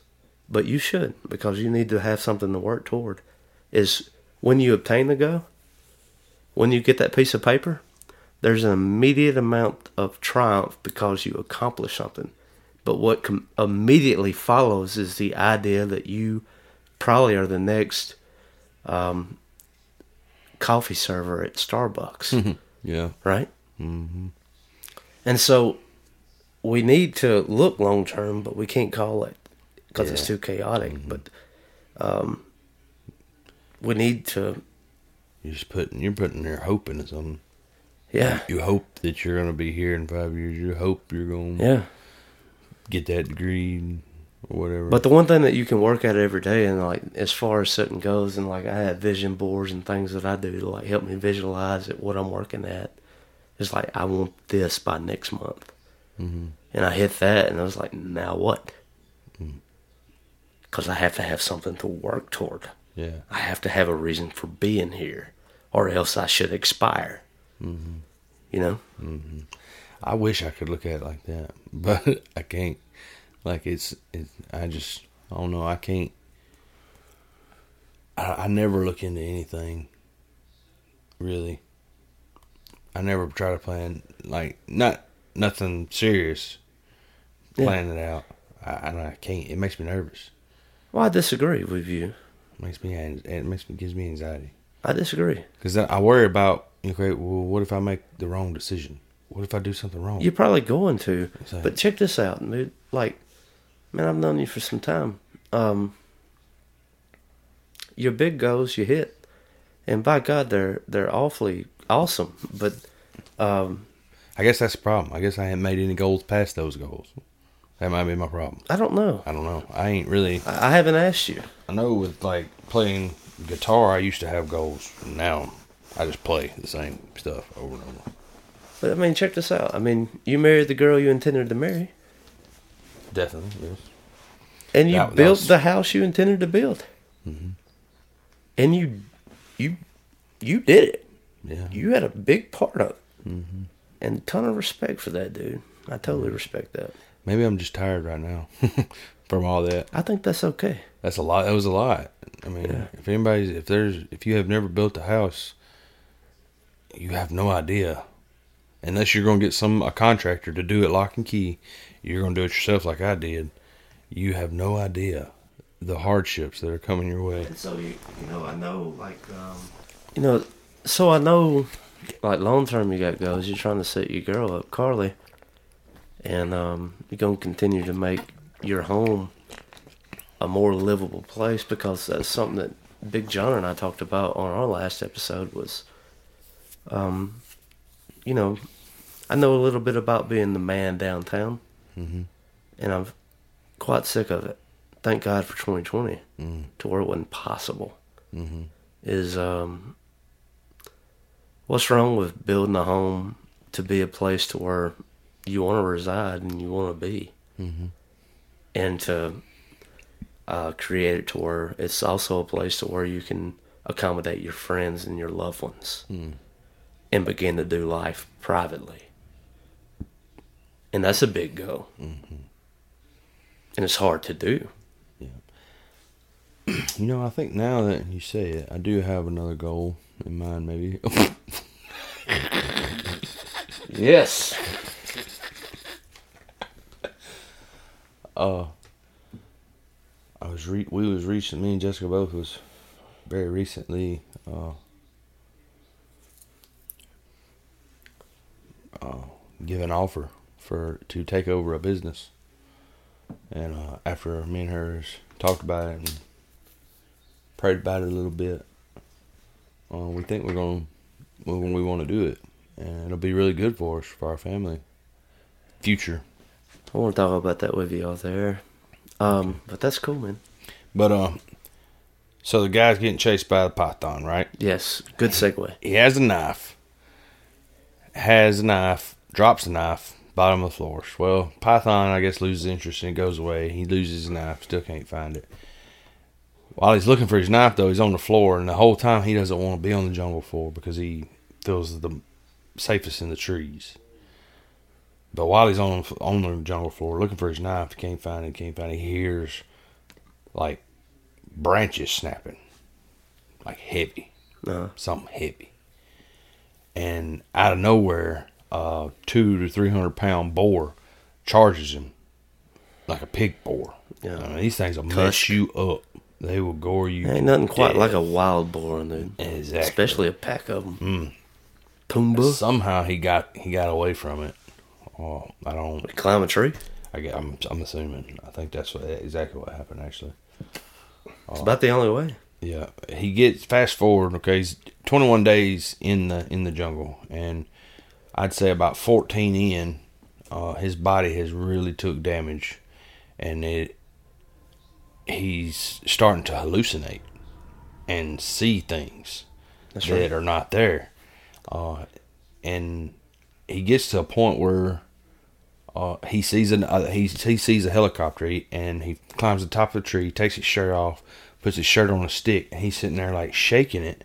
but you should because you need to have something to work toward, is when you obtain the goal, when you get that piece of paper, there's an immediate amount of triumph because you accomplish something. But what com- immediately follows is the idea that you probably are the next um, coffee server at Starbucks,
Yeah.
right? Mm-hmm. And so we need to look long term, but we can't call it because it's too chaotic. But um, we need to,
You're just putting you're putting your hope into something.
yeah,
You hope that you're gonna be here in five years. You hope you're gonna
yeah.
get that degree or whatever.
But the one thing that you can work at every day, and like as far as setting goes, and like I have vision boards and things that I do to like help me visualize it, what I'm working at, is like I want this by next month,
Mhm.
and I hit that, and I was like, now what? Because I have to have something to work toward.
yeah.
I have to have a reason for being here, or else I should expire. You know?
I wish I could look at it like that, but I can't. Like it's, it's I just, I don't know. I can't. I, I never look into anything. Really. I never try to plan like not nothing serious.
Yeah.
It out. I, I, I can't. It makes me nervous.
Well, I disagree with you.
It makes me. It makes me gives me anxiety
I disagree.
because I worry about. Okay, well, what if I make the wrong decision? What if I do something wrong?
You're probably going to. But check this out, dude. Like, man, I've known you for some time. Um, your big goals you hit, and by God, they're they're awfully awesome. But um,
I guess that's the problem. I guess I haven't made any goals past those goals. That might be my problem.
I don't know.
I don't know. I ain't really.
I, I haven't asked you.
I know with like playing guitar, I used to have goals. Now I just play the same stuff over and over.
But I mean, check this out. I mean, you married the girl you intended to marry,
Definitely, yes.
and you
That- that
built
was- Mm-hmm.
the house you intended to build, and you you you did it.
Yeah.
You had a big part of it,
Mm-hmm.
And ton of respect for that, dude. I totally respect that.
Maybe I'm just tired right now from all that.
I think that's okay.
That's a lot. That was a lot. I mean,
Yeah.
if anybody's, if there's, if you have never built a house, you have no idea. Unless you're going to get some a contractor to do it lock and key, you're going to do it yourself like I did. You have no idea the hardships that are coming your way.
And so you, you know, I know like, um, you know, so I know, like long term you got goals. You're trying to set your girl up, Carly, and um, you're gonna continue to make your home a more livable place because that's something that Big John and I talked about on our last episode was, um, you know, I know a little bit about being the man downtown,
hmm
and I'm quite sick of it. Thank God for 2020
Mm.
to where it wasn't possible
hmm
is um, what's wrong with building a home to be a place to where you want to reside and you want to be,
hmm
and to uh, create it to where it's also a place to where you can accommodate your friends and your loved ones
Mm.
and begin to do life privately. And that's a big go. And it's hard to do.
You know, I think now that you say it, I do have another goal in mind. Maybe
Yes.
Uh, I was re- we was recent. Me and Jessica both was very recently. Uh, uh, given offer for to take over a business, and uh, after me and her talked about it and prayed about it a little bit, uh, we think we're going to we want to do it, and it'll be really good for us for our family future.
I want to talk about that with you out there. Um, but that's cool, man.
But um, so the guy's getting chased by the python, right?
Yes, good segue.
He has a knife. Has a knife. Drops the knife. Bottom of the floor. Well, python, I guess, loses interest and goes away. He loses his knife. Still can't find it. While he's looking for his knife, though, he's on the floor, and the whole time he doesn't want to be on the jungle floor because he feels the safest in the trees. But while he's on on the jungle floor looking for his knife, he can't find it. Can't find it. He hears like branches snapping, like heavy,
Uh,
something heavy. And out of nowhere, a two to three hundred pound boar charges him like a pig boar.
Yeah.
I mean, these things will mess you up. They will gore you.
ain't nothing quite like a wild boar, dude.
Exactly.
Especially a pack of them.
Mm.
Pumbaa.
Somehow he got he got away from it. Oh, I don't.
Climb a tree.
I get, I'm I'm assuming. I think that's what exactly what happened actually.
It's about the only way.
Yeah, he gets fast forward. Okay, he's 21 days in the in the jungle, and I'd say about 14 in, uh, his body has really took damage, and it he's starting to hallucinate and see things
That's
that
right.
are not there, uh, and he gets to a point where. Uh, he sees an uh, he he sees a helicopter he- and he climbs the top of the tree, takes his shirt off, puts his shirt on a stick, and he's sitting there like shaking it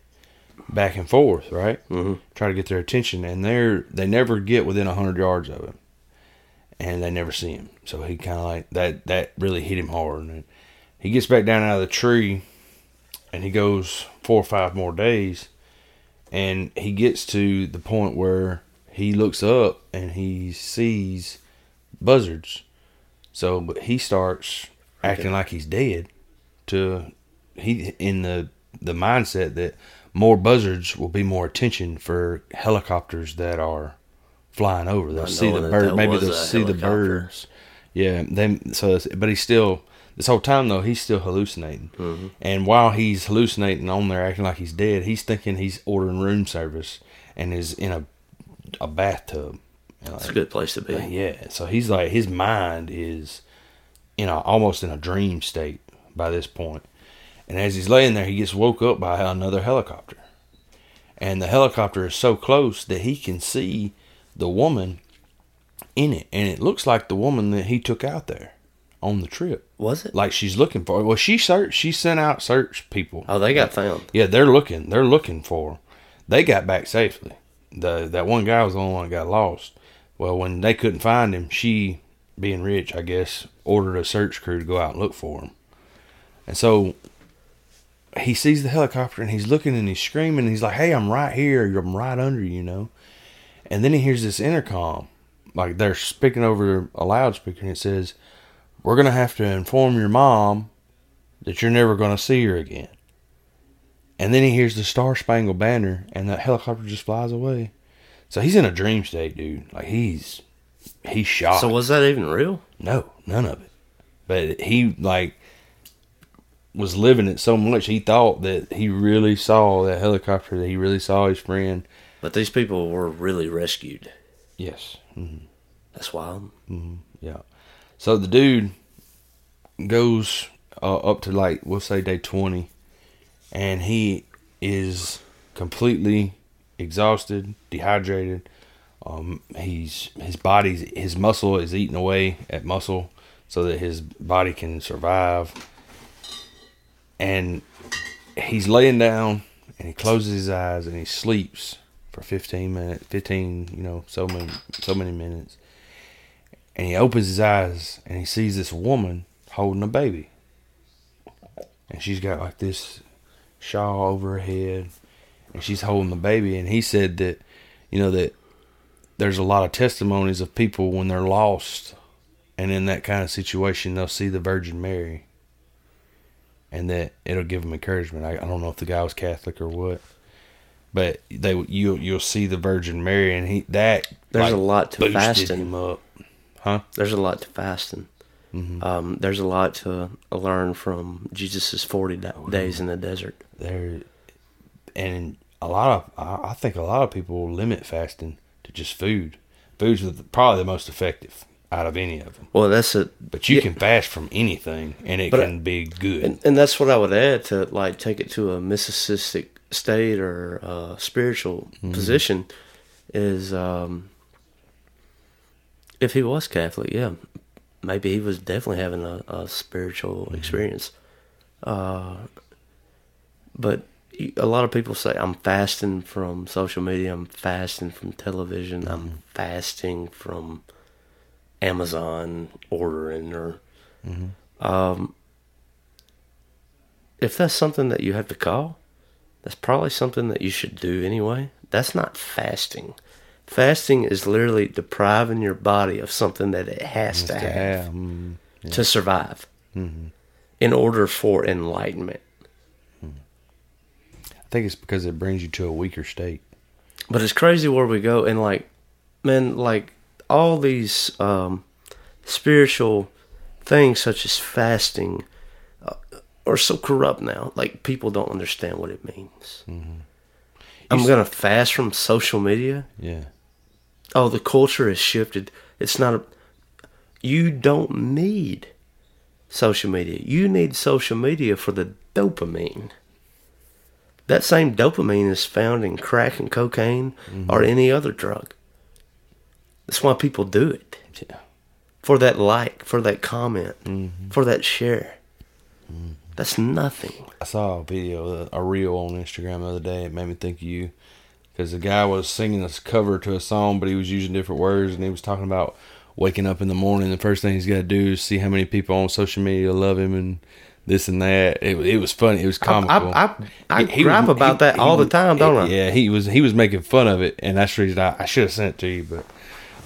back and forth, right? Mm-hmm. Try to get their attention, and they're they never get within a hundred yards of him, and they never see him. So he kind of like that that really hit him hard, and he gets back down out of the tree, and he goes four or five more days, and he gets to the point where he looks up and he sees buzzards. So, but he starts acting like he's dead. To he in the the mindset that more buzzards will be more attention for helicopters that are flying over. They'll see the bird. Maybe they'll see the birds. Yeah. Then so, but he's still this whole time though he's still hallucinating.
Mm-hmm.
And while he's hallucinating on there, acting like he's dead, he's thinking he's ordering room service and is in a a bathtub.
It's
like,
a good place to be.
yeah, so he's like his mind is in a almost in a dream state by this point. And as he's laying there, he gets woke up by another helicopter. And the helicopter is so close that he can see the woman in it, and it looks like the woman that he took out there on the trip.
Was it?
Like she's looking for. Well, she searched. She sent out search people.
Oh, they got found.
Yeah, they're looking. They're looking for. They got back safely. The that one guy was the only one that got lost. Well, when they couldn't find him, she, being rich, I guess, ordered a search crew to go out and look for him. And so he sees the helicopter and he's looking and he's screaming. And he's like, "Hey, I'm right here. I'm right under you, you know." And then he hears this intercom, like they're speaking over a loudspeaker, and it says, "We're gonna have to inform your mom that you're never gonna see her again." And then he hears the Star Spangled Banner, and that helicopter just flies away. So he's in a dream state, dude. Like he's he's shocked.
So was that even real?
no, none of it. But he like was living it so much he thought that he really saw that helicopter. That he really saw his friend.
But these people were really rescued.
Yes. hmm
That's wild.
Yeah. So the dude goes uh, up to like we'll say day twenty, and he is completely exhausted, dehydrated. Um, he's his body's his muscle is eating away at muscle, so that his body can survive. And he's laying down, and he closes his eyes, and he sleeps for fifteen minutes. Fifteen, you know, so many so many minutes and he opens his eyes and he sees this woman holding a baby. And she's got like this shawl over her head and she's holding the baby and he said that you know that there's a lot of testimonies of people when they're lost and in that kind of situation, they'll see the Virgin Mary and that it'll give them encouragement. I, I don't know if the guy was Catholic or what, but they you you'll see the Virgin Mary and he that
There's
like,
a lot to fasting.
him up, huh?
There's a lot to fasting.
Mm-hmm.
Um, there's a lot to learn from Jesus' 40 da- days in the desert.
There, and a lot of I, think a lot of people limit fasting to just food. Food's the- probably the most effective out of any of them.
Well, that's it.
But you can fast from anything, and it
I-
can be good.
And, and that's what I would add to like take it to a mysticistic state or uh, spiritual
Mm-hmm.
position is um, if he was Catholic, yeah, maybe he was definitely having a, a spiritual
Mm-hmm.
experience. Uh, but a lot of people say I'm fasting from social media, I'm fasting from television,
Mm-hmm.
I'm fasting from Amazon ordering or um, if that's something that you have to call, that's probably something that you should do anyway. That's not fasting. Fasting is literally depriving your body of something that it has to
to
have
have, mm,
to survive in order for enlightenment.
I think it's because it brings you to a weaker state.
But it's crazy where we go and like, man, like all these um, spiritual things such as fasting uh, are so corrupt now. Like people don't understand what it means. I'm gonna fast from social media.
Yeah,
Oh, the culture has shifted. It's not a. You don't need social media. You need social media for the dopamine. That same dopamine is found in crack and cocaine or mm-hmm. any other drug. That's why people do it.
yeah.
For that like, for that comment, mm-hmm. for that share. Mm-hmm. That's nothing.
I saw a video, a reel on Instagram the other day. It made me think of you because the guy was singing this cover to a song, but he was using different words, and he was talking about waking up in the morning. The first thing he's got to do is see how many people on social media love him and this and that. It, it was funny. It was comical.
I, I, I
He- he
gripe
was-
about
he-
that
he
all the time, don't I?
Yeah, he was he was making fun of it, and that's the reason I, I should have sent it to you. But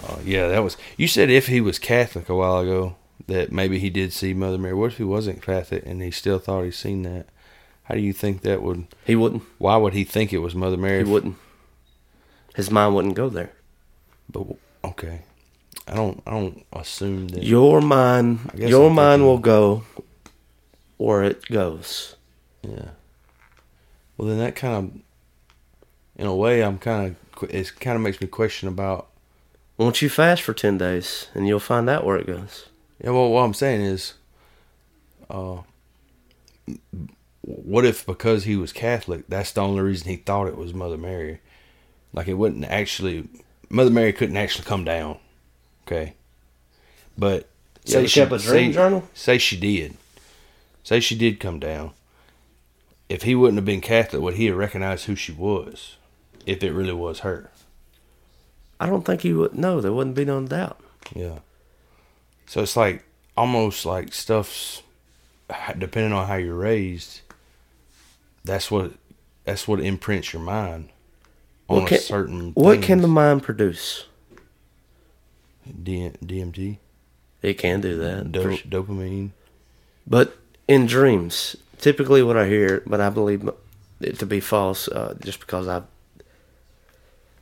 uh, yeah, that was you said if he was Catholic a while ago that maybe he did see Mother Mary. What if he wasn't Catholic and he still thought he seen that? How do you think that would?
He wouldn't.
Why would he think it was Mother Mary?
He wouldn't. His mind wouldn't go there.
But okay, I don't. I don't assume that.
Your mind, your
I'm
mind
thinking-
will go where it goes.
Yeah. Well, then that kind of, in a way, I'm kind of. It kind of makes me question about.
Won't you fast for ten days, and you'll find out where it goes.
Yeah. Well, what I'm saying is, uh, what if because he was Catholic, that's the only reason he thought it was Mother Mary? Like it wouldn't actually. Mother Mary couldn't actually come down. Okay. But
ever kept a dream
say,
journal?
Say she did. Say she did come down. If he wouldn't have been Catholic, would he have recognized who she was? If it really was her.
I don't think he would. No, there wouldn't be no doubt.
Yeah. So it's like almost like stuff's depending on how you're raised. That's what that's what imprints your mind on
What can,
a certain.
what can the mind produce?
D- DMT,
It can do that.
do-
sure.
dopamine?
But in dreams, typically what I hear, but I believe it to be false, uh, just because I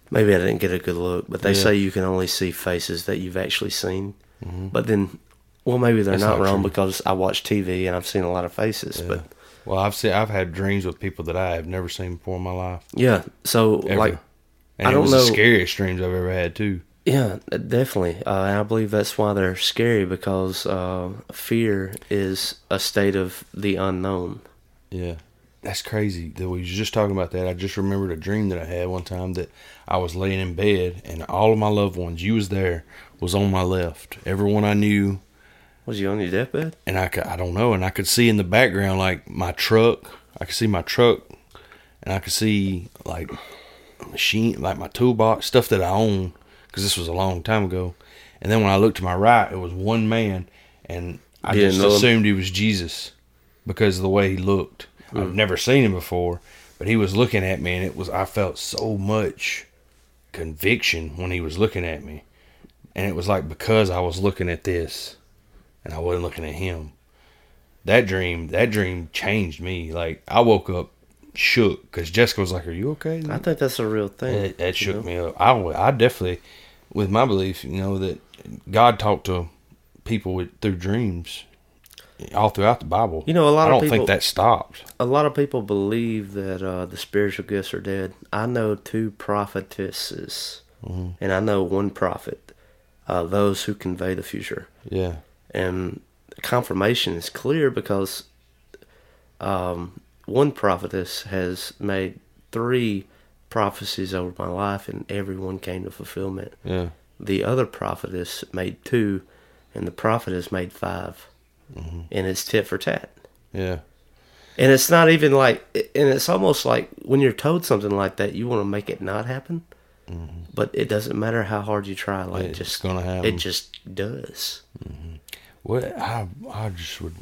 maybe I didn't get a good look. But they
Yeah.
say you can only see faces that you've actually seen. But then, well, maybe they're not,
not
wrong
true.
because I watch TV and I've seen a lot of faces. But
Well, I've seen I've had dreams with people that I have never seen before in my life.
yeah, so
Ever.
like
And
I
it
don't
was
know-
the scariest dreams I've ever had too.
Yeah, definitely. Uh, and I believe that's why they're scary because uh, fear is a state of the unknown.
Yeah. That's crazy that we was just talking about that. I just remembered a dream that I had one time that I was laying in bed and all of my loved ones, you was there, was on my left. Everyone I knew,
Was you on your deathbed?
and I could, I don't know, and I could see in the background like my truck. I could see my truck, and I could see like machine, like my toolbox, stuff that I own, because this was a long time ago. And then when I looked to my right, it was one man, and I
didn't
just
him?
assumed he was Jesus because of the way he looked.
Hmm.
I've never seen him before, but he was looking at me, and it was I felt so much conviction when he was looking at me. And it was like because I was looking at this and I wasn't looking at him. That dream, that dream changed me. Like I woke up shook because Jessica was like, "Are you okay?"
I think that's a real thing.
It, it
you
shook
know?
me up. I, I definitely, with my belief, you know that God talked to people with, through dreams, all throughout the Bible.
You know, a lot
I
of
don't
people-
think that stopped.
A lot of people believe that uh, the spiritual gifts are dead. I know two prophetesses,
Mm-hmm.
and I know one prophet. Uh, those who convey the future,
Yeah,
and confirmation is clear because um, one prophetess has made three prophecies over my life, and every one came to fulfillment.
yeah,
The other prophetess made two, and the prophetess made 5
Mm-hmm.
and it's tit for tat.
yeah,
And it's not even like, and it's almost like when you're told something like that, you want to make it not happen, but it doesn't matter how hard you try. Like,
Mm-hmm. It's
just
gonna happen.
It just does.
What I I just would,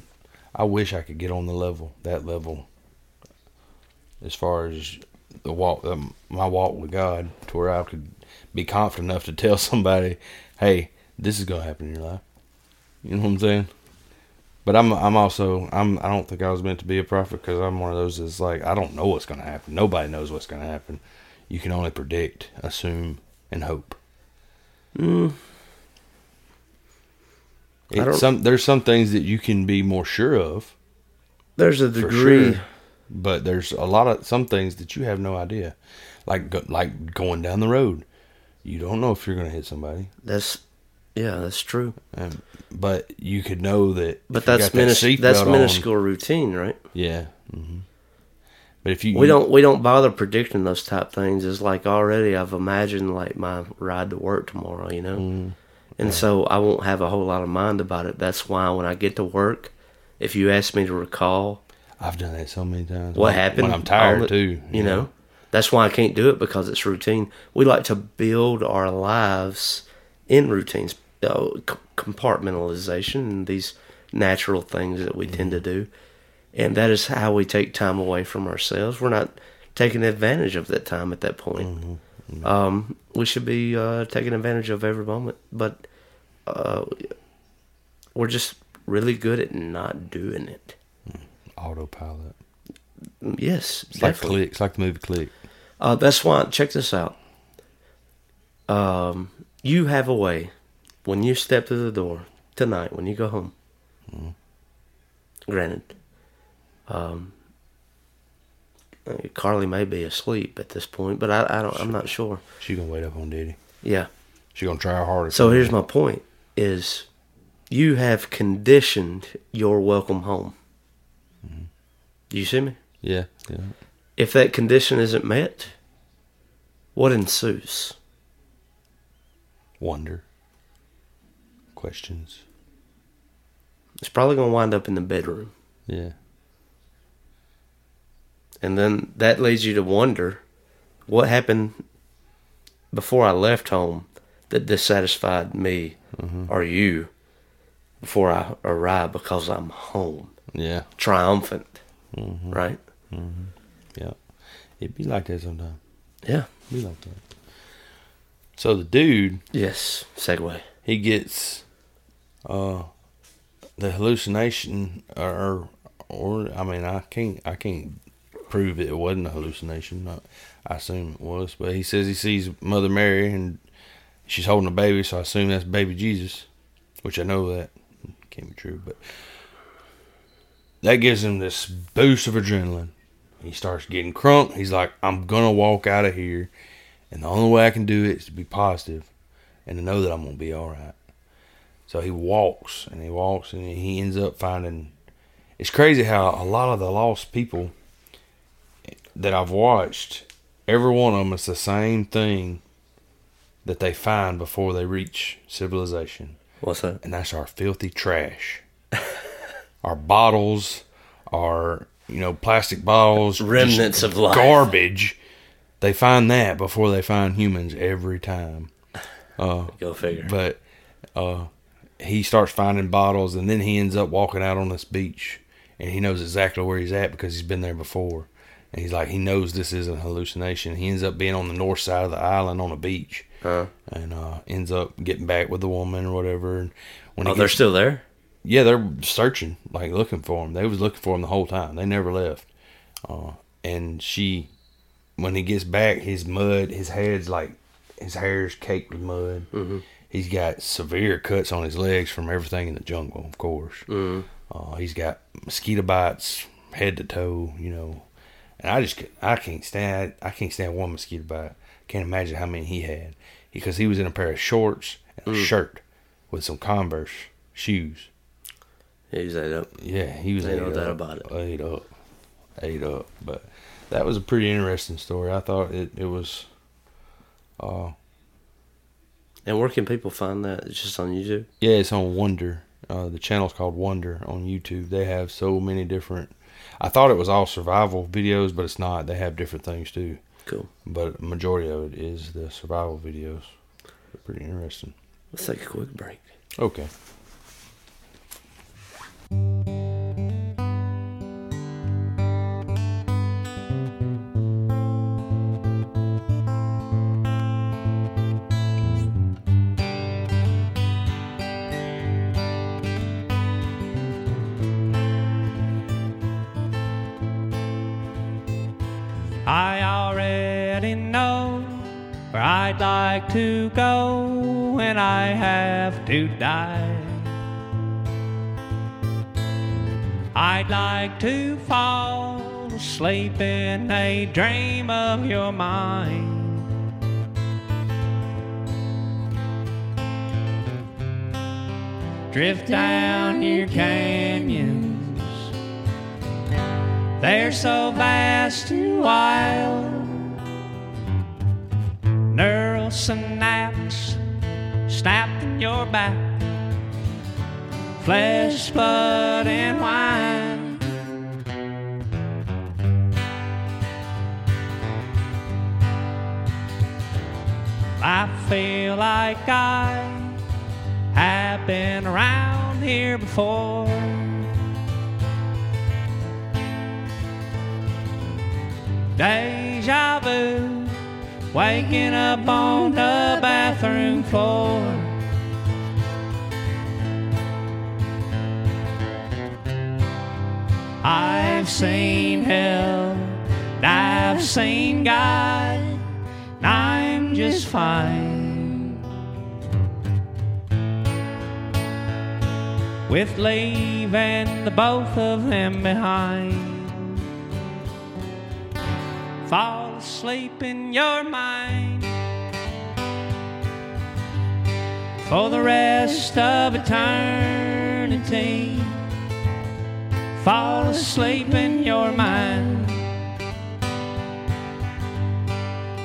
I wish I could get on the level that level. As far as the walk, um, my walk with God, to where I could be confident enough to tell somebody, "Hey, this is gonna happen in your life." You know what I'm saying? But I'm I'm also I'm I don't think I was meant to be a prophet because I'm one of those that's like I don't know what's gonna happen. Nobody knows what's gonna happen. You can only predict, assume, and hope.
Mm,
It, some there's some things that you can be more sure of.
there's a degree.
sure. But there's a lot of some things that you have no idea, like go, like going down the road. You don't know if you're going to hit somebody,
That's, yeah, that's true.
um, but you could know that.
But that's
that
minis-
seatbelt
that's
on-
minuscule routine, right?
Yeah. hmm But if you
We don't we don't bother predicting those type things. It's like already I've imagined like my ride to work tomorrow, you know,
Mm,
and so I won't have a whole lot of mind about it. That's why when I get to work, if you ask me to recall
I've done that so many times.
what
when,
happened,
when I'm tired
the-
too.
you know, that's why I can't do it because it's routine. We like to build our lives in routines, uh, c- compartmentalization, and these natural things that we tend to do. And that is how we take time away from ourselves. We're not taking advantage of that time at that point. Um, we should be uh, taking advantage of every moment, but uh, we're just really good at not doing it.
autopilot.
Yes,
It's like
definitely.
click. It's like the movie Click.
Uh, that's why. Check this out. Um, you have a way when you step through the door tonight when you go home. Granted, um, Carly may be asleep at this point, but I, I don't. I'm not sure.
She gonna wait up on Diddy.
Yeah.
She gonna try her hardest.
So here's my point: is you have conditioned your welcome home. Do you see me?
Yeah, yeah.
If that condition isn't met, what ensues?
Wonder. Questions.
It's probably going to wind up in the bedroom.
Yeah.
And then that leads you to wonder what happened before I left home that dissatisfied me mm-hmm. or you before I arrived because I'm home,
Yeah.
triumphant, mm-hmm. right? Mm-hmm.
Yeah. It'd be like that sometimes.
Yeah.
Be like that. So the dude,
Yes. Segue.
he gets uh the hallucination or or I mean I can't I can't prove it wasn't a hallucination. I, I assume it was, but he says he sees Mother Mary and she's holding a baby, so I assume that's baby Jesus, which I know that can't be true, but that gives him this boost of adrenaline. He starts getting crunk. He's like, I'm gonna walk out of here, and the only way I can do it is to be positive and to know that I'm gonna be all right. So he walks and he walks and he ends up finding. It's crazy how a lot of the lost people that I've watched, every one of them is the same thing that they find before they reach civilization,
What's that?
and that's our filthy trash. our bottles, our you know plastic bottles,
Remnants of life.
garbage. They find that before they find humans every time. Uh,
Go figure.
but uh, he starts finding bottles, and then he ends up walking out on this beach, and he knows exactly where he's at because he's been there before. And he's like, he knows this isn't a hallucination. He ends up being on the north side of the island on a beach,
Uh,
and uh, ends up getting back with the woman or whatever. And when
oh,
he
they're
gets-
still there.
yeah, they're searching, like looking for him. They was looking for him the whole time. They never left. Uh, and she, when he gets back, his mud, his head's like, his hair's caked with mud. Mm-hmm. He's got severe cuts on his legs from everything in the jungle, of course. Mm-hmm. Uh, he's got mosquito bites head to toe, you know. And I just, I can't stand, I can't stand one mosquito bite. Can't imagine how many he had because he was in a pair of shorts and a shirt with some Converse shoes.
He's that up.
Yeah, he was.
Ain't no
ate
doubt about it.
Ate up, ate up. But that was a pretty interesting story. I thought it it was. Uh,
And where can people find that? It's just on YouTube.
yeah, it's on Wonder. Uh, the channel's called Wonder on YouTube. They have so many different. I thought it was all survival videos, but it's not. They have different things too.
Cool.
But majority of it is the survival videos. They're pretty interesting.
Let's take a quick break.
Okay.
I already know where I'd like to go when I have to die. I'd like to fall asleep in a dream of your mind. Drift down your canyons. They're so vast and wild. Neural synapse snapped in your back. Flesh, blood, and wine. I feel like I have been around here before. Deja vu, waking up on the bathroom floor. I've seen hell, I've seen God, and I'm just fine. With leaving the both of them behind fall asleep in your mind for the rest of eternity. Fall asleep in your mind.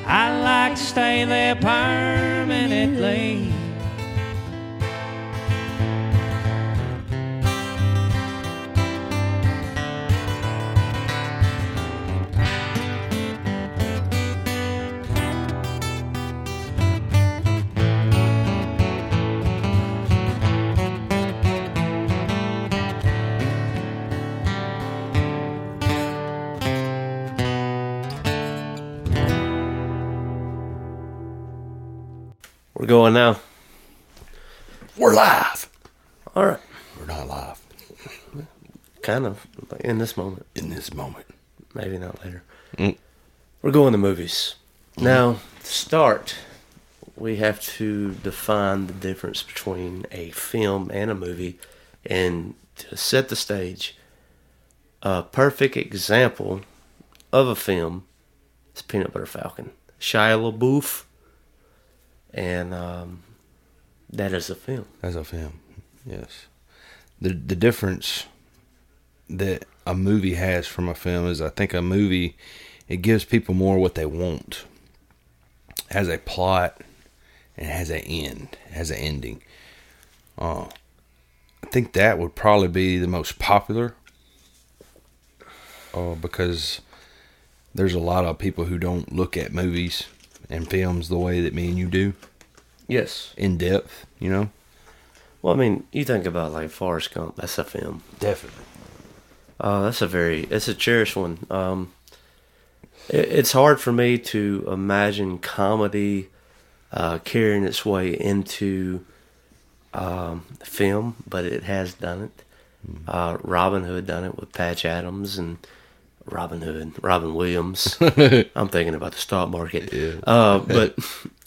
I like to stay there permanently.
We're going now.
We're live.
All right.
We're not live
Kind of like in this moment.
in this moment.
Maybe not later.
Mm.
We're going to movies. Now, to start, we have to define the difference between a film and a movie. And to set the stage, a perfect example of a film is Peanut Butter Falcon. Shia LaBeouf. And um, that is a film.
That's a film, yes. The the difference that a movie has from a film is I think a movie it gives people more what they want. Has a plot and has an end, has an ending. Uh, I think that would probably be the most popular. Uh, because there's a lot of people who don't look at movies and films the way that me and you do,
Yes.
in depth, you know?
Well, I mean, you think about like Forrest Gump. That's a film.
Definitely.
Uh, that's a very, it's a cherished one. Um, It- It's hard for me to imagine comedy uh, carrying its way into um, film, but it has done it. Uh, Robin Hood done it with Patch Adams and Robin Hood, Robin Williams. I'm thinking about the stock market. Uh, but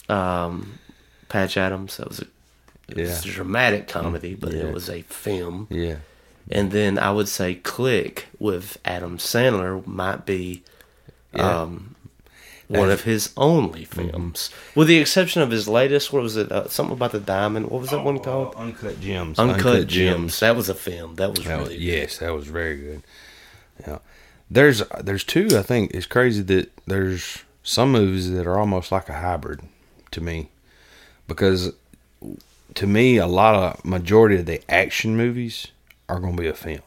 um, Patch Adams, that was a, it was a dramatic comedy, but
Yeah.
it was a film.
Yeah.
And then I would say Click with Adam Sandler might be
Yeah.
um, one of his only films, with the exception of his latest. What was it? Uh, something about the diamond. What was that one called?
Uncut Gems.
Uncut, Gems. That was a film. That was
That was-
really
yes, that was very good. Yeah, there's there's two. I think it's crazy that there's some movies that are almost like a hybrid to me, because to me a lot of majority of the action movies are going to be a film.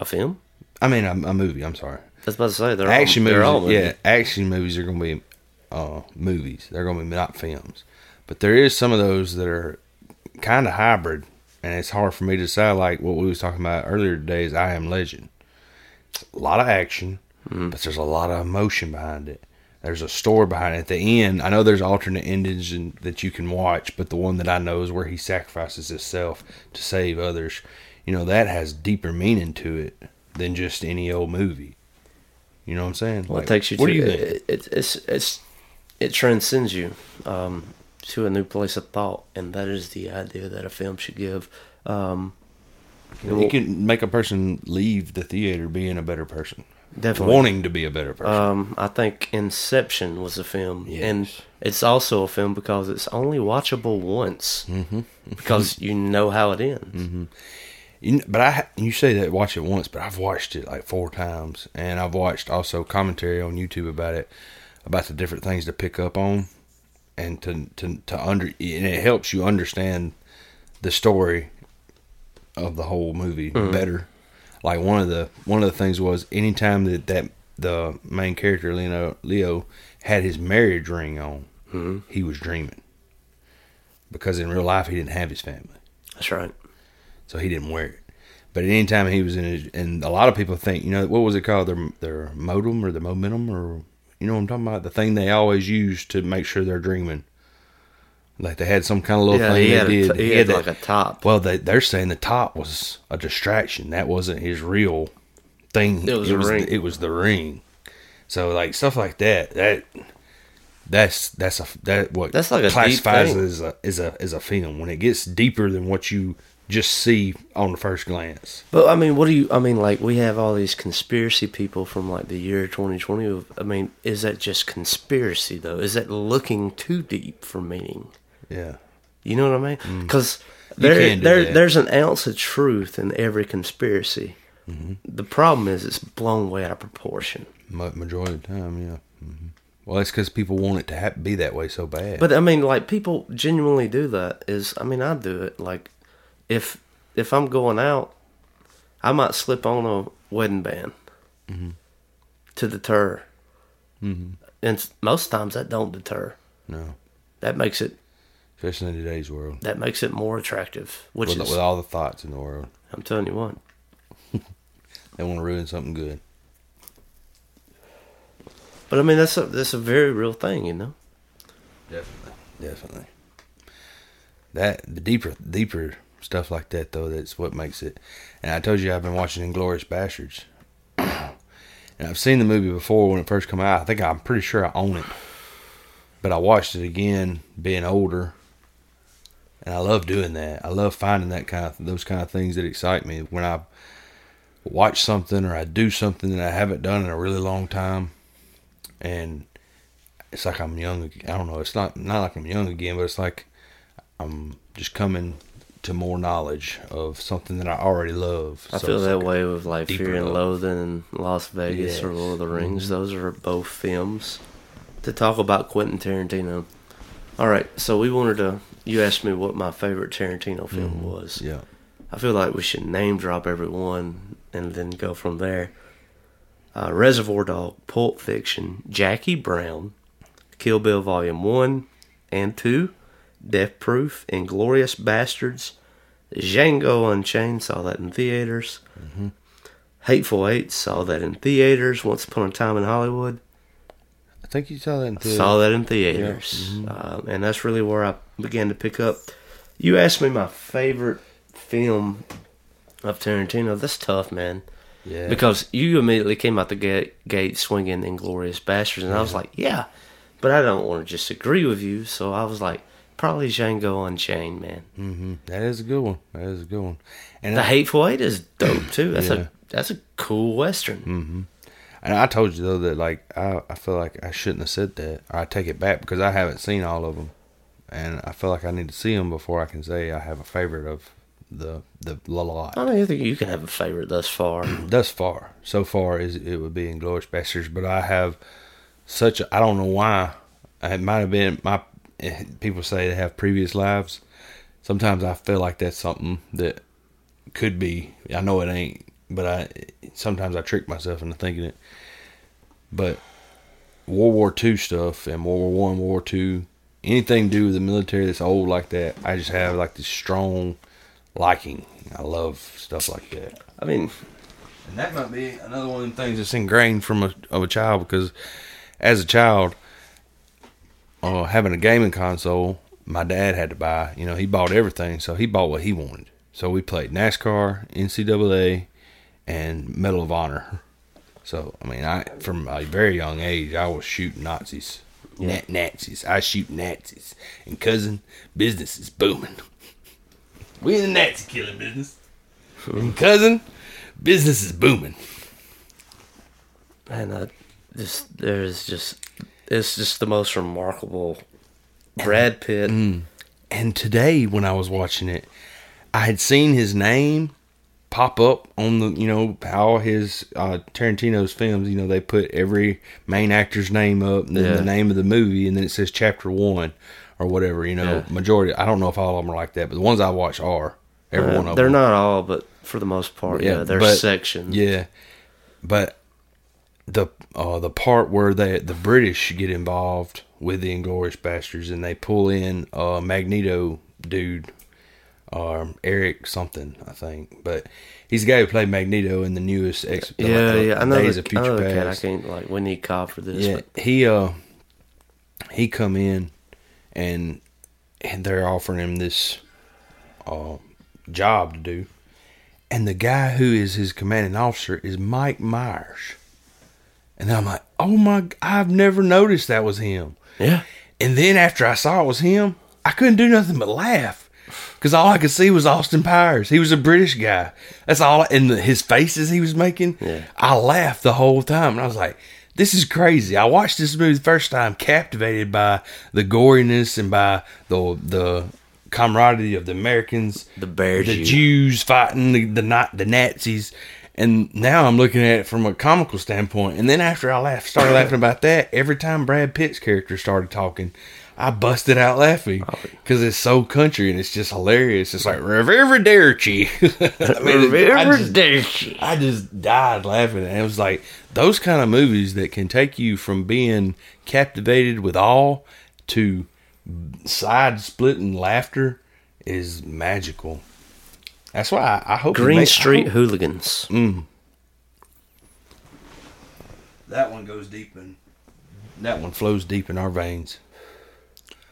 a film.
I mean, a, a movie. I'm sorry.
I was about to say they're
action
all,
movies.
They're all movies.
Yeah, action movies are going to be uh, movies. They're going to be not films. But there is some of those that are kind of hybrid, and it's hard for me to decide. Like what we was talking about earlier today is I Am Legend. A lot of action, but there's a lot of emotion behind it. There's a story behind it. At the end, I know there's alternate endings and, that you can watch, but the one that I know is where he sacrifices himself to save others. You know that has deeper meaning to it than just any old movie. You know what I'm saying?
Well,
Like,
it takes you
What
to
do you think?
It, it, it's it's it transcends you um, to a new place of thought, and that is the idea that a film should give. Um,
You can make a person leave the theater being a better person,
Definitely.
wanting to be a better person.
Um, I think Inception was a film, and it's also a film because it's only watchable once mm-hmm. because you know how it ends.
Mm-hmm. You but I you say that watch it once, but I've watched it like four times, and I've watched also commentary on YouTube about it, about the different things to pick up on, and to to to under and it helps you understand the story of the whole movie mm-hmm. better. Like one of the one of the things was anytime that that the main character Leo Leo had his marriage ring on, mm-hmm. he was dreaming because in real life he didn't have his family
That's right.
so he didn't wear it. But at any time he was in his, and a lot of people think, you know, what was it called? Their their modem or the momentum or you know what I'm talking about? The thing they always use to make sure they're dreaming. Like they had some kind of little
Yeah,
thing
he
they
had,
did.
a, he
He
had
had
like
that-
a top.
well, they they're saying the top was a distraction. That wasn't his real thing.
It was a ring.
It was the ring. So like stuff like that. That that's that's a that what
That's like
classifies as a as a as a film when it gets deeper than what you just see on the first glance.
But I mean, what do you? I mean, like we have all these conspiracy people from like the year 2020. I mean, is that just conspiracy though? Is that looking too deep for meaning?
Yeah.
You know what I mean? Because
Mm.
There, there,
that.
there's an ounce of truth in every conspiracy.
Mm-hmm.
The problem is it's blown way out of proportion.
Majority of the time, yeah. hmm Well, that's because people want it to ha- be that way so bad.
But I mean, like people genuinely do that. Is I mean, I do it. Like if if I'm going out, I might slip on a wedding band
Mm-hmm.
to deter. Mm-hmm. And most times that don't deter.
no,
That makes it
especially in today's world,
that makes it more attractive. Which
with,
is
with all the thoughts in the world,
I'm telling you what.
they want to ruin something good.
But I mean, that's a that's a very real thing, you know.
Definitely, definitely. That the deeper, deeper stuff like that though, that's what makes it. And I told you I've been watching Inglourious Basterds, and I've seen the movie before when it first came out. I think I'm pretty sure I own it, but I watched it again, being older, and I love doing that. I love finding that kind of those kind of things that excite me when I watch something or I do something that I haven't done in a really long time, and it's like I'm young. I don't know. It's not not like I'm young again, but it's like I'm just coming to more knowledge of something that I already love.
I
So
feel that
like
way with like Fear and. Loathing and Las Vegas or
Yes.
Lord of the Rings.
Mm-hmm.
Those are both films. To talk about Quentin Tarantino. All right, so we wanted to. You asked me what my favorite Tarantino film was.
Mm-hmm. Yeah.
I feel like we should name drop everyone and then go from there. Uh, Reservoir Dog, Pulp Fiction, Jackie Brown, Kill Bill Volume 1 and 2, Death Proof, Inglourious Basterds, Django Unchained, saw that in theaters. Hateful Eight, saw that in theaters. Once Upon a Time in Hollywood, I
think you saw that in theaters.
Saw that in theaters,
Mm-hmm.
um, and that's really where I began to pick up. You asked me my favorite film of Tarantino. That's tough, man.
Yeah.
Because you immediately came out the gate, gate swinging Inglourious Basterds, and I was like, yeah, but I don't want to just agree with you. So I was like, probably Django Unchained, man.
Mm-hmm. That is a good one. That is a good one. And
The
I,
Hateful Eight is dope too. That's
Yeah.
a that's a cool western. Mm-hmm.
and I told you though that like I, I feel like I shouldn't have said that. I take it back because I haven't seen all of them, and I feel like I need to see them before I can say I have a favorite of the the la lot.
I don't even think you can have a favorite thus far.
thus far, so far is it would be Inglourious Basterds, but I have such a I don't know why it might have been my eh, people say they have previous lives. Sometimes I feel like that's something that could be. I know it ain't, but I sometimes I trick myself into thinking it. But World War Two stuff and World War One, World War Two, anything to do with the military that's old like that, I just have like this strong liking. I love stuff like that.
I mean,
And that might be another one of the things that's ingrained from a of a child because as a child, uh, having a gaming console, my dad had to buy. You know, he bought everything, so he bought what he wanted. So we played NASCAR, NCAA, and Medal of Honor. So I mean, I from a very young age, I was shooting Nazis, Na- Nazis. I shoot Nazis, and cousin, business is booming. We in the Nazi killing business, and cousin, business is booming.
man, I just there's just it's just the most remarkable Brad Pitt. Mm.
And today, when I was watching it, I had seen his name pop up on the, you know, how his uh, Tarantino's films, you know, they put every main actor's name up and then
Yeah.
the name of the movie, and then it says chapter one or whatever, you know.
Yeah.
Majority, I don't know if all of them are like that, but the ones I watch are. Every
Uh,
one of them.
they're
them.
not all, but for the most part, yeah, they're
but-
sections.
Yeah, but the uh, the part where they the British get involved with the Inglourious Basterds and they pull in uh, Magneto dude, um, Eric something I think, but he's the guy who played Magneto in the newest X. the,
yeah,
uh,
yeah. I know
Days
the,
of
I
Future
the cat. I
Past.
can't like we need Cobb for this.
Yeah,
but
he uh he come in and and they're offering him this uh job to do. And the guy who is his commanding officer is Mike Myers. And I'm like, "Oh my g- I've never noticed that was him."
yeah,
And then after I saw it was him, I couldn't do nothing but laugh. Cause all I could see was Austin Powers. He was a British guy. That's all. And the, his faces he was making,
Yeah.
I laughed the whole time. And I was like, "This is crazy." I watched this movie the first time, captivated by the goriness and by the the camaraderie of the Americans,
The bear
the
Jew.
Jews fighting the the, Na- the Nazis. And now I'm looking at it from a comical standpoint. And then after I laughed, started laughing about that, every time Brad Pitt's character started talking, I busted out laughing
Oh,
because it's so country and it's just hilarious. It's like Arrivederci. I mean, I just- I just died laughing. And it was like those kind of movies that can take you from being captivated with awe to side splitting laughter is magical. That's why I, I hope
Green
I
Street
hope-
Hooligans. Mm.
That one goes deep in. That one flows deep in our veins.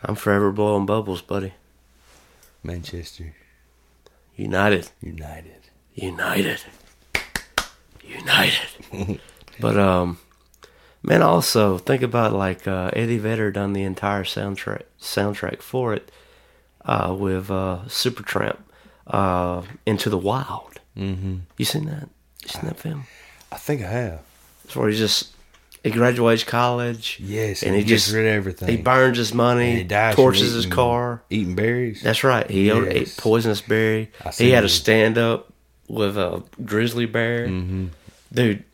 I'm forever blowing bubbles, buddy.
Manchester
United,
United.
United, United. but um, man, also think about like uh, Eddie Vedder done the entire soundtrack soundtrack for it uh, with uh, Supertramp, uh, Into the Wild. Mm-hmm. You seen that? You seen that film?
I think I have.
It's where he just he graduates college.
Yes,
and he
he
just
rid of everything.
He burns his money.
And he dies. from
torches his car.
Eating berries.
That's right. He ate poisonous berry. He had a stand up with a grizzly bear. Mm-hmm. Dude,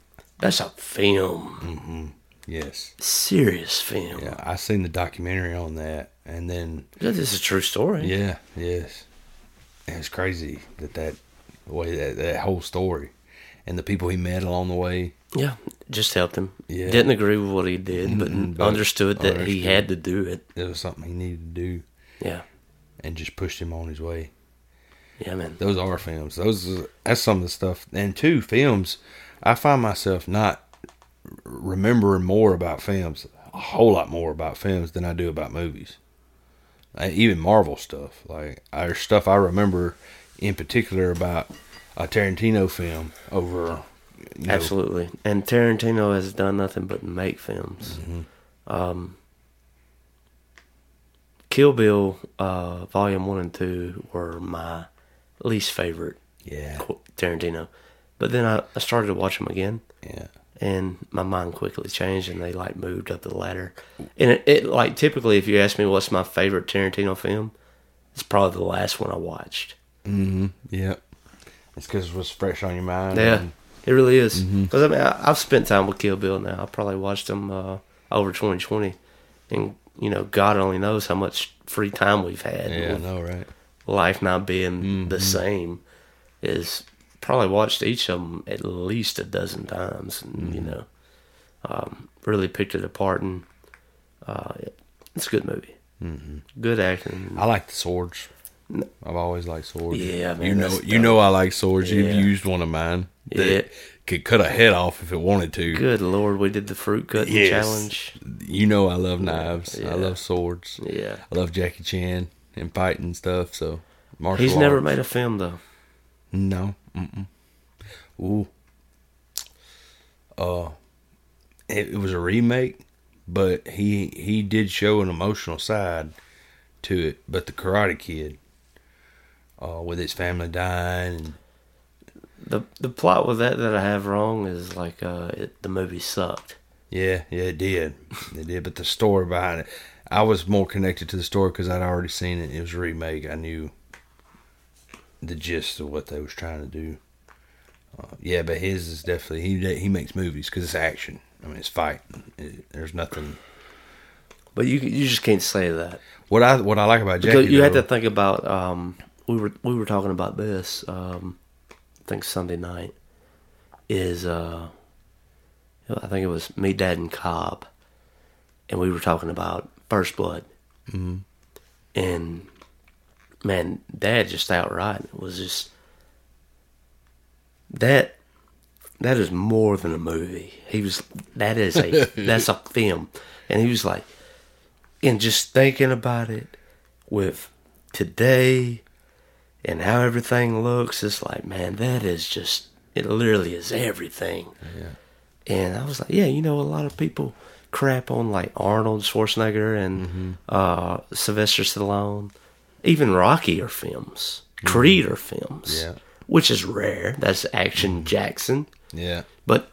that's a film.
yes.
Serious film.
Yeah, I seen the documentary on that, and then
This is a true story.
yeah, yes, and it's crazy that that way that that whole story, and the people he met along the way.
Yeah, just helped him.
Yeah.
Didn't agree with what he did, but,
Mhm, but
understood that he had to do it.
It was something he needed to do,
Yeah.
and just pushed him on his way.
Yeah, man.
Those are films. Those that's some of the stuff. And two films, I find myself not remembering more about films. a whole lot more about films than I do about movies. I, even Marvel stuff, like there's stuff I remember in particular about a Tarantino film over. You know,
Absolutely. And Tarantino has done nothing but make films. Um, Kill Bill, uh, Volume 1 and 2 were my least favorite
Yeah,
Tarantino. But then I, I started to watch them again,
yeah,
and my mind quickly changed, and they like moved up the ladder. And it, it like typically, if you ask me what's my favorite Tarantino film, it's probably the last one I watched.
yeah. It's because it was fresh on your mind.
Yeah,
and-
it really is. Because I mean, I, I've spent time with Kill Bill now. I probably watched them uh, over 2020, and you know, God only knows how much free time we've had.
yeah, I know, right?
life not being
Mm-hmm.
the same. Is probably watched each of them at least a dozen times, and you
Mm-hmm.
know, um, really picked it apart, and uh, it's a good movie. Mm-hmm. Good acting.
I like the swords. I've always liked swords.
Yeah, man,
you know,
that's
you know, I like swords. You've used one of mine. that
Yeah.
could cut a head off if it wanted to.
Good lord, we did the fruit cutting
Yes.
challenge.
You know, I love knives.
Yeah.
I love swords.
Yeah.
I love Jackie Chan and fighting stuff. So martial
He's never made a film though.
No. Mm-mm. Ooh. Uh, it, it was a remake, but he he did show an emotional side to it. But the Karate Kid, uh, with his family dying, and
The the plot with that that I have wrong is like uh, it, the movie sucked.
yeah, yeah, it did, it did. But the story behind it, I was more connected to the story because I'd already seen it. It was a remake. I knew the gist of what they was trying to do. Uh, yeah, but his is definitely he he makes movies because it's action. I mean, it's fight. It, there's nothing.
But you you just can't say that.
What I what I like about Jackie,
Because you had to think about um, we were we were talking about this um, I think Sunday night is uh, I think it was me dad and Cobb and we were talking about First Blood. Mm-hmm. and man dad just outright was just that that is more than a movie. He was that is a that's a film. And he was like and just thinking about it with today and how everything looks, it's like, man, that is just, it literally is everything. Yeah. And I was like, yeah, you know, a lot of people crap on like Arnold Schwarzenegger and uh, Sylvester Stallone. Even Rocky are films, Creed are films,
Yeah.
which is rare. That's Action Jackson,
yeah,
but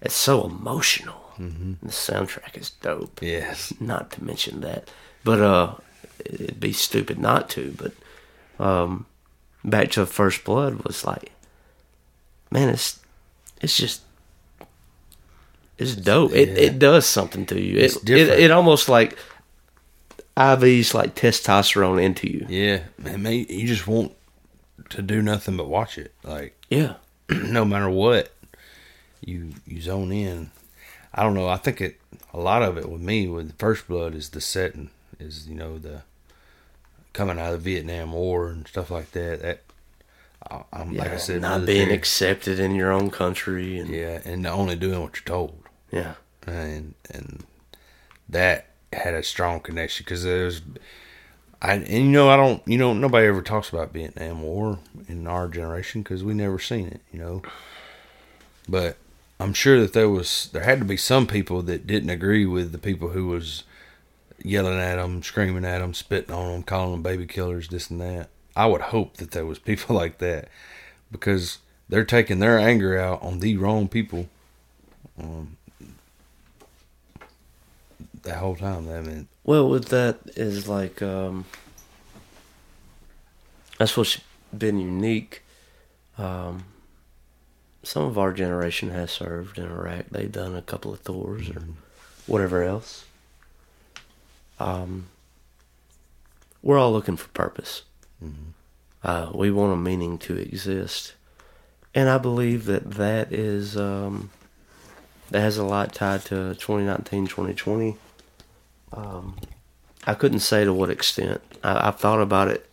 it's so emotional. And the soundtrack is dope
yes,
not to mention that. But uh it'd be stupid not to, but um back to First Blood was like man, it's it's just it's dope. It it does something to you.
It's
It, it
different.
it almost like IVs like testosterone into you.
yeah. Man, man, you just want to do nothing but watch it. Like
Yeah.
no matter what, you you zone in. I don't know. I think it a lot of it with me with First Blood is the setting, is you know the coming out of the Vietnam War and stuff like that. That I- I'm like I said,
not being accepted in your own country and
yeah, and only doing what you're told,
yeah.
and and that had a strong connection because there's. I, and you know I don't you know nobody ever talks about Vietnam War in our generation because we never seen it you know, but I'm sure that there was there had to be some people that didn't agree with the people who was yelling at them, screaming at them, spitting on them, calling them baby killers, this and that. I would hope that there was people like that because they're taking their anger out on the wrong people. Um, that whole time, I mean,
Well, with that is like um, that's what's been unique. Um, some of our generation has served in Iraq. They've done a couple of tours or whatever else. Um, we're all looking for purpose. Uh, we want a meaning to exist, and I believe that that is um, that has a lot tied to 2019, 2020. Um, I couldn't say to what extent. I, I've thought about it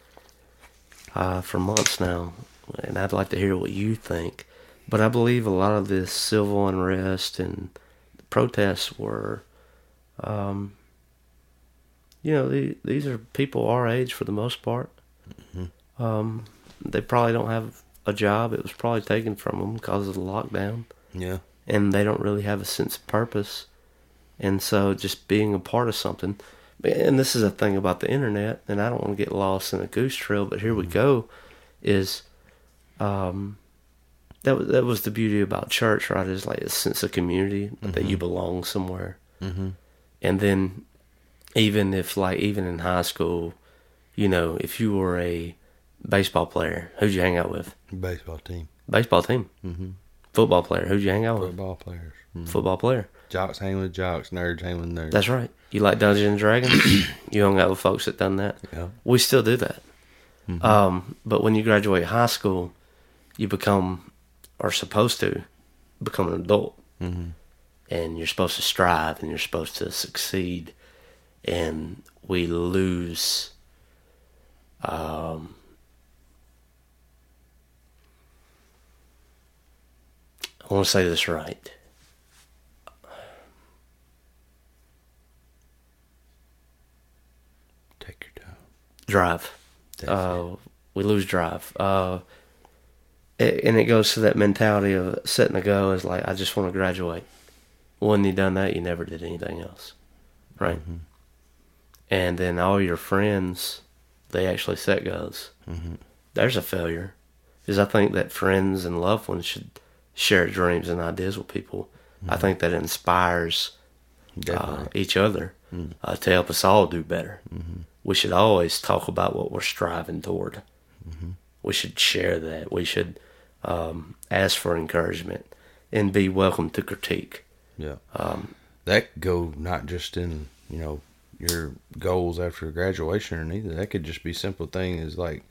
uh, for months now, and I'd like to hear what you think. But I believe a lot of this civil unrest and protests were Um, you know, the, these are people our age for the most part. Um, they probably don't have a job. It was probably taken from them because of the lockdown,
Yeah.
and they don't really have a sense of purpose. And so, just being a part of something. And this is a thing about the internet, and I don't want to get lost in a goose trail, but here we go. Is um, that was that was the beauty about church, right? Is like a sense of community that you belong somewhere.
Mm-hmm.
And then, even if like even in high school, you know, if you were a baseball player, who'd you hang out with?
Baseball team.
Baseball team.
Mm-hmm.
Football player, who'd you hang out with?
Football players. Mhm.
Football player.
Jocks hang with jocks. Nerds hang with nerds.
That's right. You like Dungeons and Dragons? you hung out with folks that done that.
Yeah.
We still do that. Um, but when you graduate high school, you become, or supposed to, become an adult.
Mhm.
And you're supposed to strive and you're supposed to succeed. And we lose. Um, I want to say this right.
Take your time.
Drive. Uh, we lose drive. Uh, it, and it goes to that mentality of setting a goal is like, I just want to graduate. When you done that, you never did anything else, right? And then all your friends, they actually set goals.
Mhm.
There's a failure, because I think that friends and loved ones should share dreams and ideas with people. I think that inspires uh, each other uh, to help us all do better. We should always talk about what we're striving toward. We should share that. We should um, ask for encouragement and be welcome to critique.
yeah.
Um,
that go not just in you know your goals after graduation or neither. That could just be simple thing as like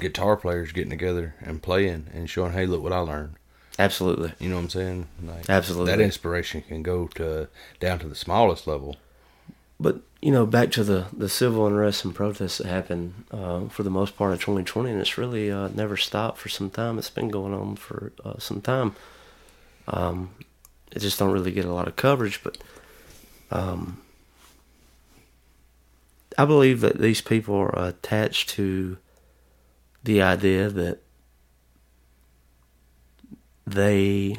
guitar players getting together and playing and showing, hey, look what I learned.
absolutely.
You know what I'm saying? Like
Absolutely.
That inspiration can go to down to the smallest level.
But you know, back to the the civil unrest and protests that happened uh, for the most part of 2020, and it's really uh, never stopped for some time. It's been going on for uh, some time. Um, it just don't really get a lot of coverage, but um, I believe that these people are attached to the idea that they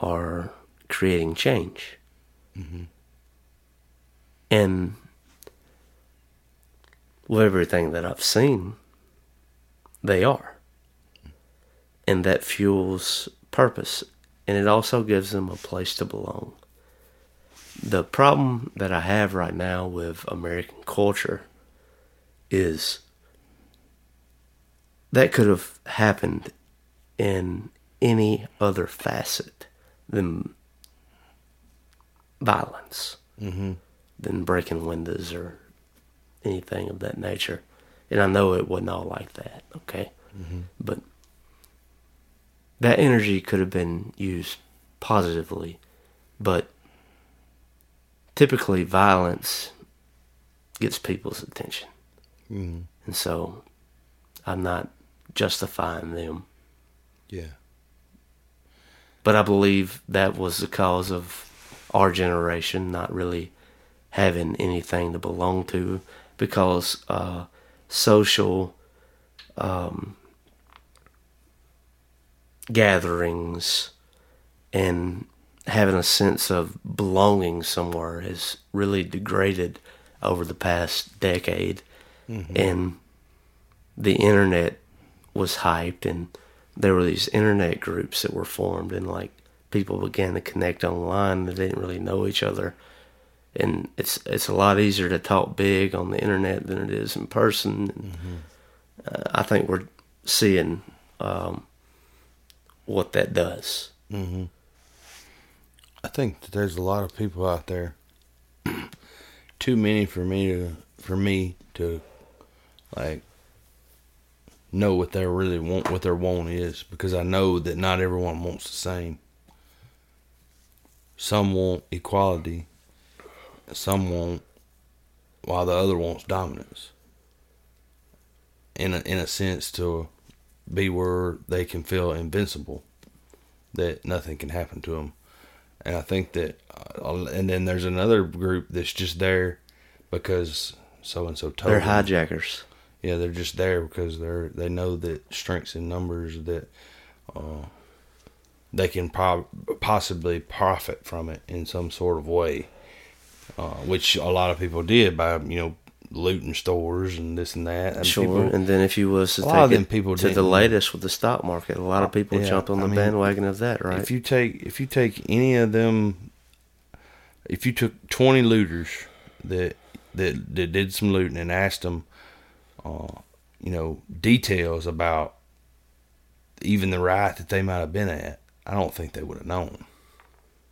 are creating change. Mm-hmm. And with everything that I've seen, they are. And that fuels purpose. And it also gives them a place to belong. The problem that I have right now with American culture is that could have happened in any other facet than violence
Mm-hmm.
than breaking windows or anything of that nature. And I know it wasn't all like that, okay? But that energy could have been used positively, but typically violence gets people's attention.
Mm-hmm.
And so I'm not justifying them,
Yeah.
but I believe that was the cause of our generation not really having anything to belong to because uh, social um, gatherings and having a sense of belonging somewhere has really degraded over the past decade. And the internet was hyped, and there were these internet groups that were formed, and like people began to connect online that didn't really know each other. And it's it's a lot easier to talk big on the internet than it is in person. And, uh, I think we're seeing um, what that does.
Mm-hmm. I think that there's a lot of people out there. too many for me to for me to like know what they really want, what their want is, because I know that not everyone wants the same. Some want equality. Some want, while the other wants dominance. In a, in a sense, to be where they can feel invincible, that nothing can happen to them. And I think that, uh, and then there's another group that's just there because so and so told
They're
them.
hijackers.
Yeah, they're just there because they're they know that strengths in numbers that uh, they can prob- possibly profit from it in some sort of way, uh, which a lot of people did by you know looting stores and this and that. And
Sure.
people-
and then if you was to
a lot of
take
them
it
people
to the latest with the stock market, a lot of people
Yeah,
jump on
I
the
mean,
bandwagon of that, right?
If you take if you take any of them, if you took twenty looters that that that did some looting and asked them, uh, you know, details about even the riot that they might have been at, I don't think they would have known.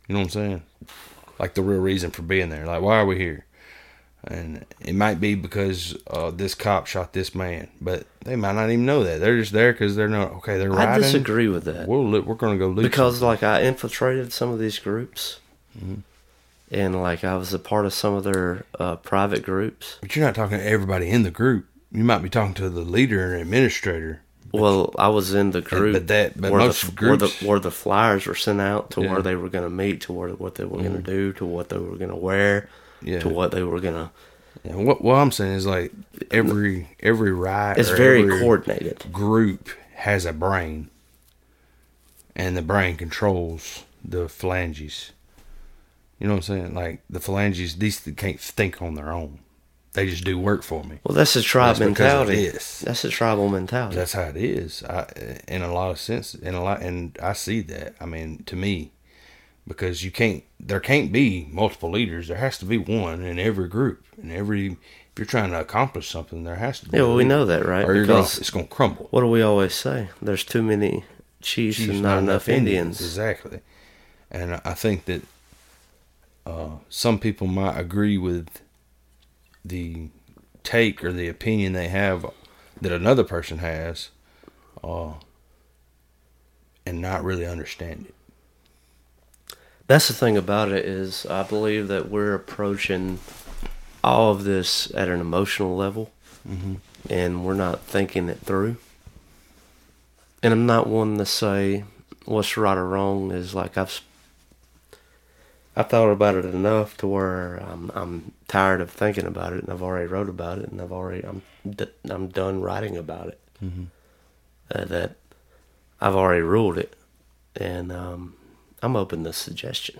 You know what I'm saying? Like the real reason for being there. Like why are we here? And it might be because uh, this cop shot this man, but they might not even know that. They're just there because they're not okay. They're
I disagree with that.
We'll loot, we're going to go loot
because
something.
like I infiltrated some of these groups,
Mm-hmm.
and like I was a part of some of their uh, private groups.
But you're not talking to everybody in the group. You might be talking to the leader and administrator.
Well, I was in the group,
but that- but
where,
most
the,
groups-
where the where the flyers were sent out to
Yeah. Mm-hmm.
where they were going to meet, to where what they were going to do, to what they were going to wear,
Yeah.
to what they were going to.
And what what I'm saying is like every every ride,
It's very
every
coordinated.
Group has a brain, and the brain controls the phalanges. You know what I'm saying? Like the phalanges, these can't think on their own. They just do work for me.
Well, that's a tribe
That's
mentality. That's a tribal mentality.
That's how it is. I, in a lot of sense, in a lot, and I see that. I mean, to me, because you can't, there can't be multiple leaders. There has to be one in every group, in every. If you're trying to accomplish something, there has to be.
Yeah, well, we know that, right?
Or you're gonna,
Because-
it's going to crumble.
what do we always say? There's too many chiefs,
Chiefs,
and not, enough Indians.
Exactly, and I think that uh, some people might agree with the take or the opinion they have that another person has, uh, and not really understand it.
That's the thing about it is I believe that we're approaching all of this at an emotional level, and we're not thinking it through. And I'm not one to say what's right or wrong. Is like I've I've thought about it enough to where I'm I'm tired of thinking about it, and I've already wrote about it, and I've already I'm d- I'm done writing about it. Uh, that I've already ruled it, and um, I'm open to suggestion,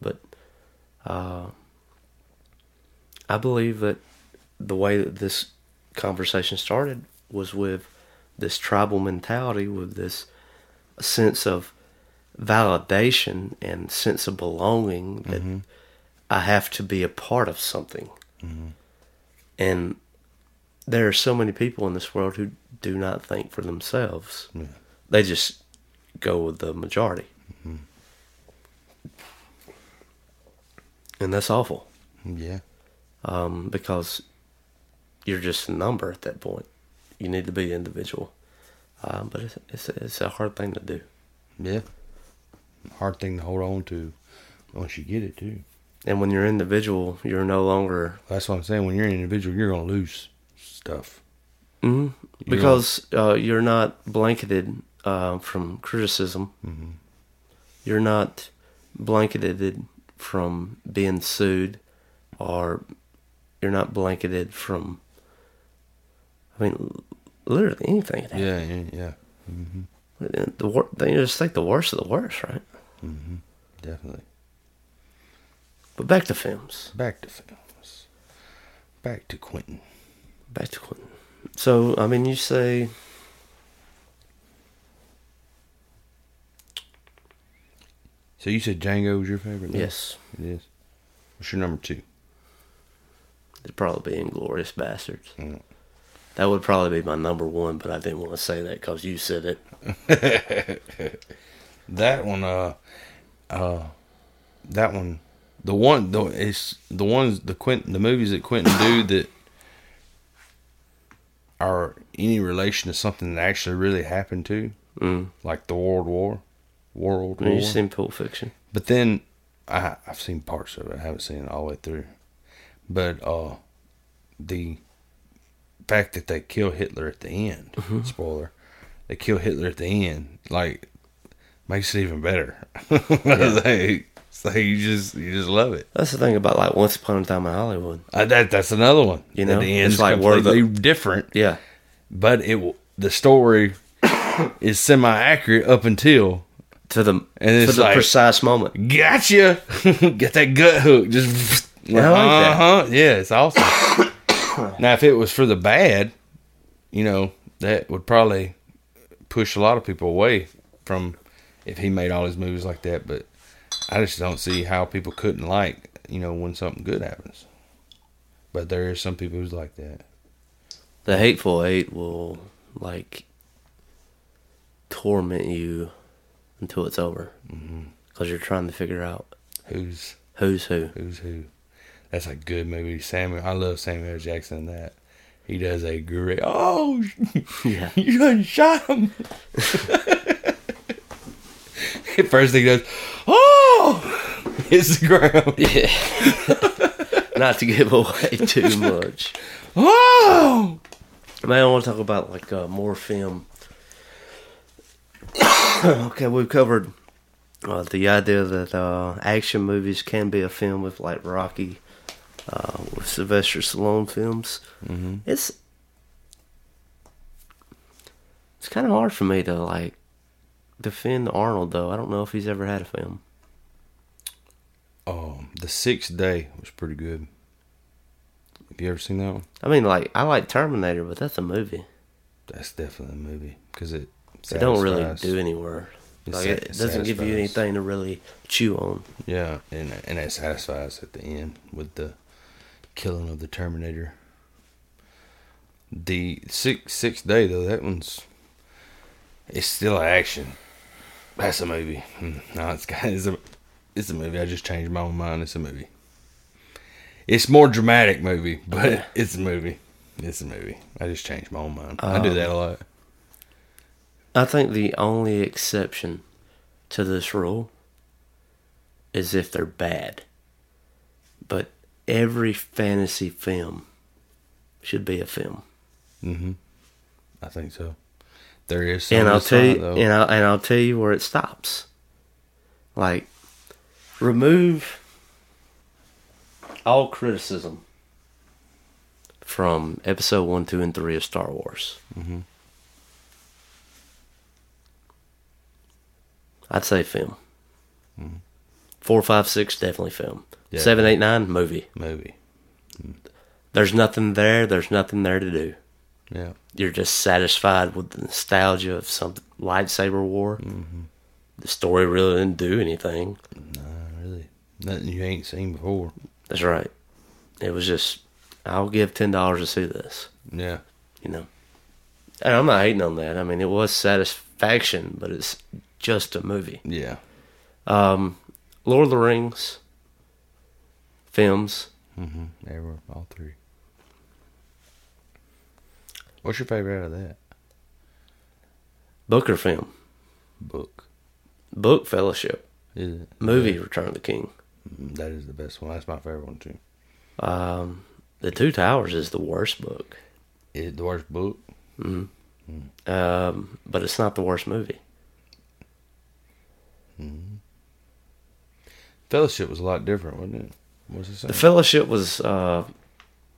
but uh, I believe that the way that this conversation started was with this tribal mentality, with this sense of validation and sense of belonging that I have to be a part of something. And there are so many people in this world who do not think for themselves. They just go with the majority. And that's awful
Yeah,
um, because you're just a number at that point. You need to be individual. Um, but it's, it's, it's a hard thing to do.
yeah. Hard thing to hold on to once you get it too.
And when you're individual, you're no longer
That's what I'm saying. When you're an individual, you're gonna lose stuff.
Mhm. because uh, you're not blanketed uh, from criticism. You're not blanketed from being sued, or you're not blanketed from. I mean, literally anything.
Yeah, yeah, yeah. Mm-hmm.
The wor- they just think the worst of the worst, right? Mm-hmm.
Definitely.
But back to films.
Back to films. Back to Quentin.
Back to Quentin. So, I mean, you say
So you said Django was your favorite?
yes,
it is. What's your number two?
it'd probably be Inglourious Basterds.
Mm.
That would probably be my number one, but I didn't want to say that because you said it.
That one, uh, uh, that one, the one, the it's the ones the Quentin, the movies that Quentin do that are any relation to something that actually really happened to,
Mm.
like the World War, World War.
you've seen Pulp Fiction.
But then I I've seen parts of it. I haven't seen it all the way through. But uh the fact that they kill Hitler at the end, spoiler, they kill Hitler at the end, like makes it even better. like, it's like you just you just love it.
That's the thing about like Once Upon a Time in Hollywood.
Uh, that that's another one.
You know,
the
it's
end's
like where the-
completely different,
Yeah,
but it the story is semi accurate up until
to the
And
to the
like-
precise moment.
gotcha. Get that gut hook. Just
I like that.
uh-huh. Yeah, it's awesome. now, if it was for the bad, you know, that would probably push a lot of people away from if he made all his movies like that. But I just don't see how people couldn't like, you know, when something good happens. But there is some people who's like that.
The Hateful Eight will like torment you until it's over because you're trying to figure out
Who's
who's who.
who's who? That's a good movie. Samuel, I love Samuel Jackson. That he does a great. Oh,
Yeah.
you done shot him. First thing he does, oh, hits the ground. Yeah.
Not to give away too much.
Oh,
Man, I want to talk about like uh, more film. okay, we've covered uh, the idea that uh, action movies can be a film with like Rocky, uh, with Sylvester Stallone films. Mm-hmm. It's it's kind of hard for me to like defend Arnold though. I don't know if he's ever had a film.
oh, the sixth day was pretty good. Have you ever seen that one?
I mean, like I like Terminator, but that's a movie.
That's definitely a movie because it.
They don't really do anywhere.
It
Like,
sa-
it doesn't give you anything to really chew on.
Yeah, and and it satisfies at the end with the killing of the Terminator. The six sixth day though, that one's it's still action. That's a movie. Hmm, No, it's it's a it's a movie. I just changed my own mind. It's a movie. It's more dramatic movie, but it's a movie. It's a movie. I just changed my own mind. I do that a lot.
I think the only exception to this rule is if they're bad. But every fantasy film should be a film.
I think so. There is some
and I'll tell you
though.
and I'll, and I'll tell you where it stops. Like remove all criticism from episode 1, 2 and 3 of Star Wars.
Mm-hmm.
I'd say film. Four, five, six, definitely film.
Yeah.
Seven, eight, nine, movie.
movie.
There's nothing there. There's nothing there to do.
Yeah.
You're just satisfied with the nostalgia of some lightsaber war.
Mm-hmm.
The story really didn't do anything.
Not really. Nothing you ain't seen before.
That's right. It was just, I'll give ten dollars to see this.
Yeah.
You know, and I'm not hating on that. I mean, it was satisfaction, but it's just a movie.
Yeah.
Um, Lord of the Rings films.
Mm-hmm. They were all three. What's your favorite out of that
Book or film?
book?
Book Fellowship.
Is it?
Movie Return of the King.
Mm, That is the best one. That's my favorite one too.
Um, The Two Towers is the worst book.
Is it the worst book? Hmm.
Um, but it's not the worst movie.
Fellowship was a lot different, wasn't it? What's it
The? Fellowship was uh,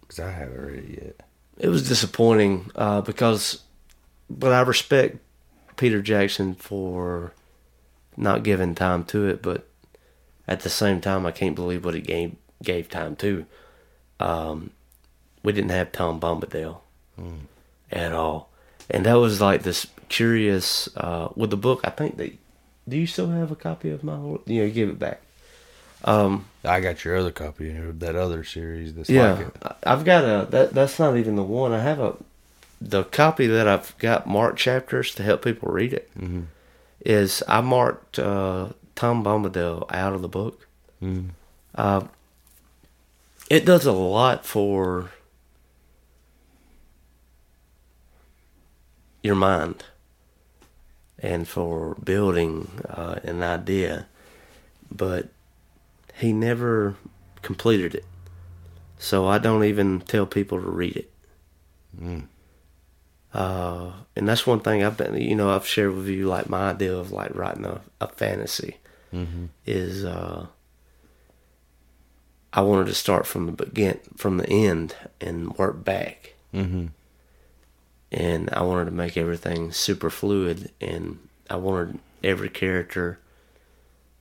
Because I haven't read it yet.
it was disappointing uh, because, but I respect Peter Jackson for not giving time to it, but at the same time, I can't believe what he gave gave time to. Um, we didn't have Tom Bombadil at all, and that was like this curious uh, with the book. I think they. Do you still have a copy of my? Lord? Yeah, give it back. Um,
I got your other copy of that other series that's
yeah,
like it.
I've got a that. That's not even the one. I have a the copy that I've got marked chapters to help people read it. Is I marked uh, Tom Bombadil out of the book. Uh, it does a lot for your mind and for building uh, an idea, but he never completed it. So I don't even tell people to read it. Uh, and that's one thing I've been, you know, I've shared with you like my idea of like writing a, a fantasy is uh, I wanted to start from the begin, from the end, and work back.
Mm-hmm.
And I wanted to make everything super fluid, and I wanted every character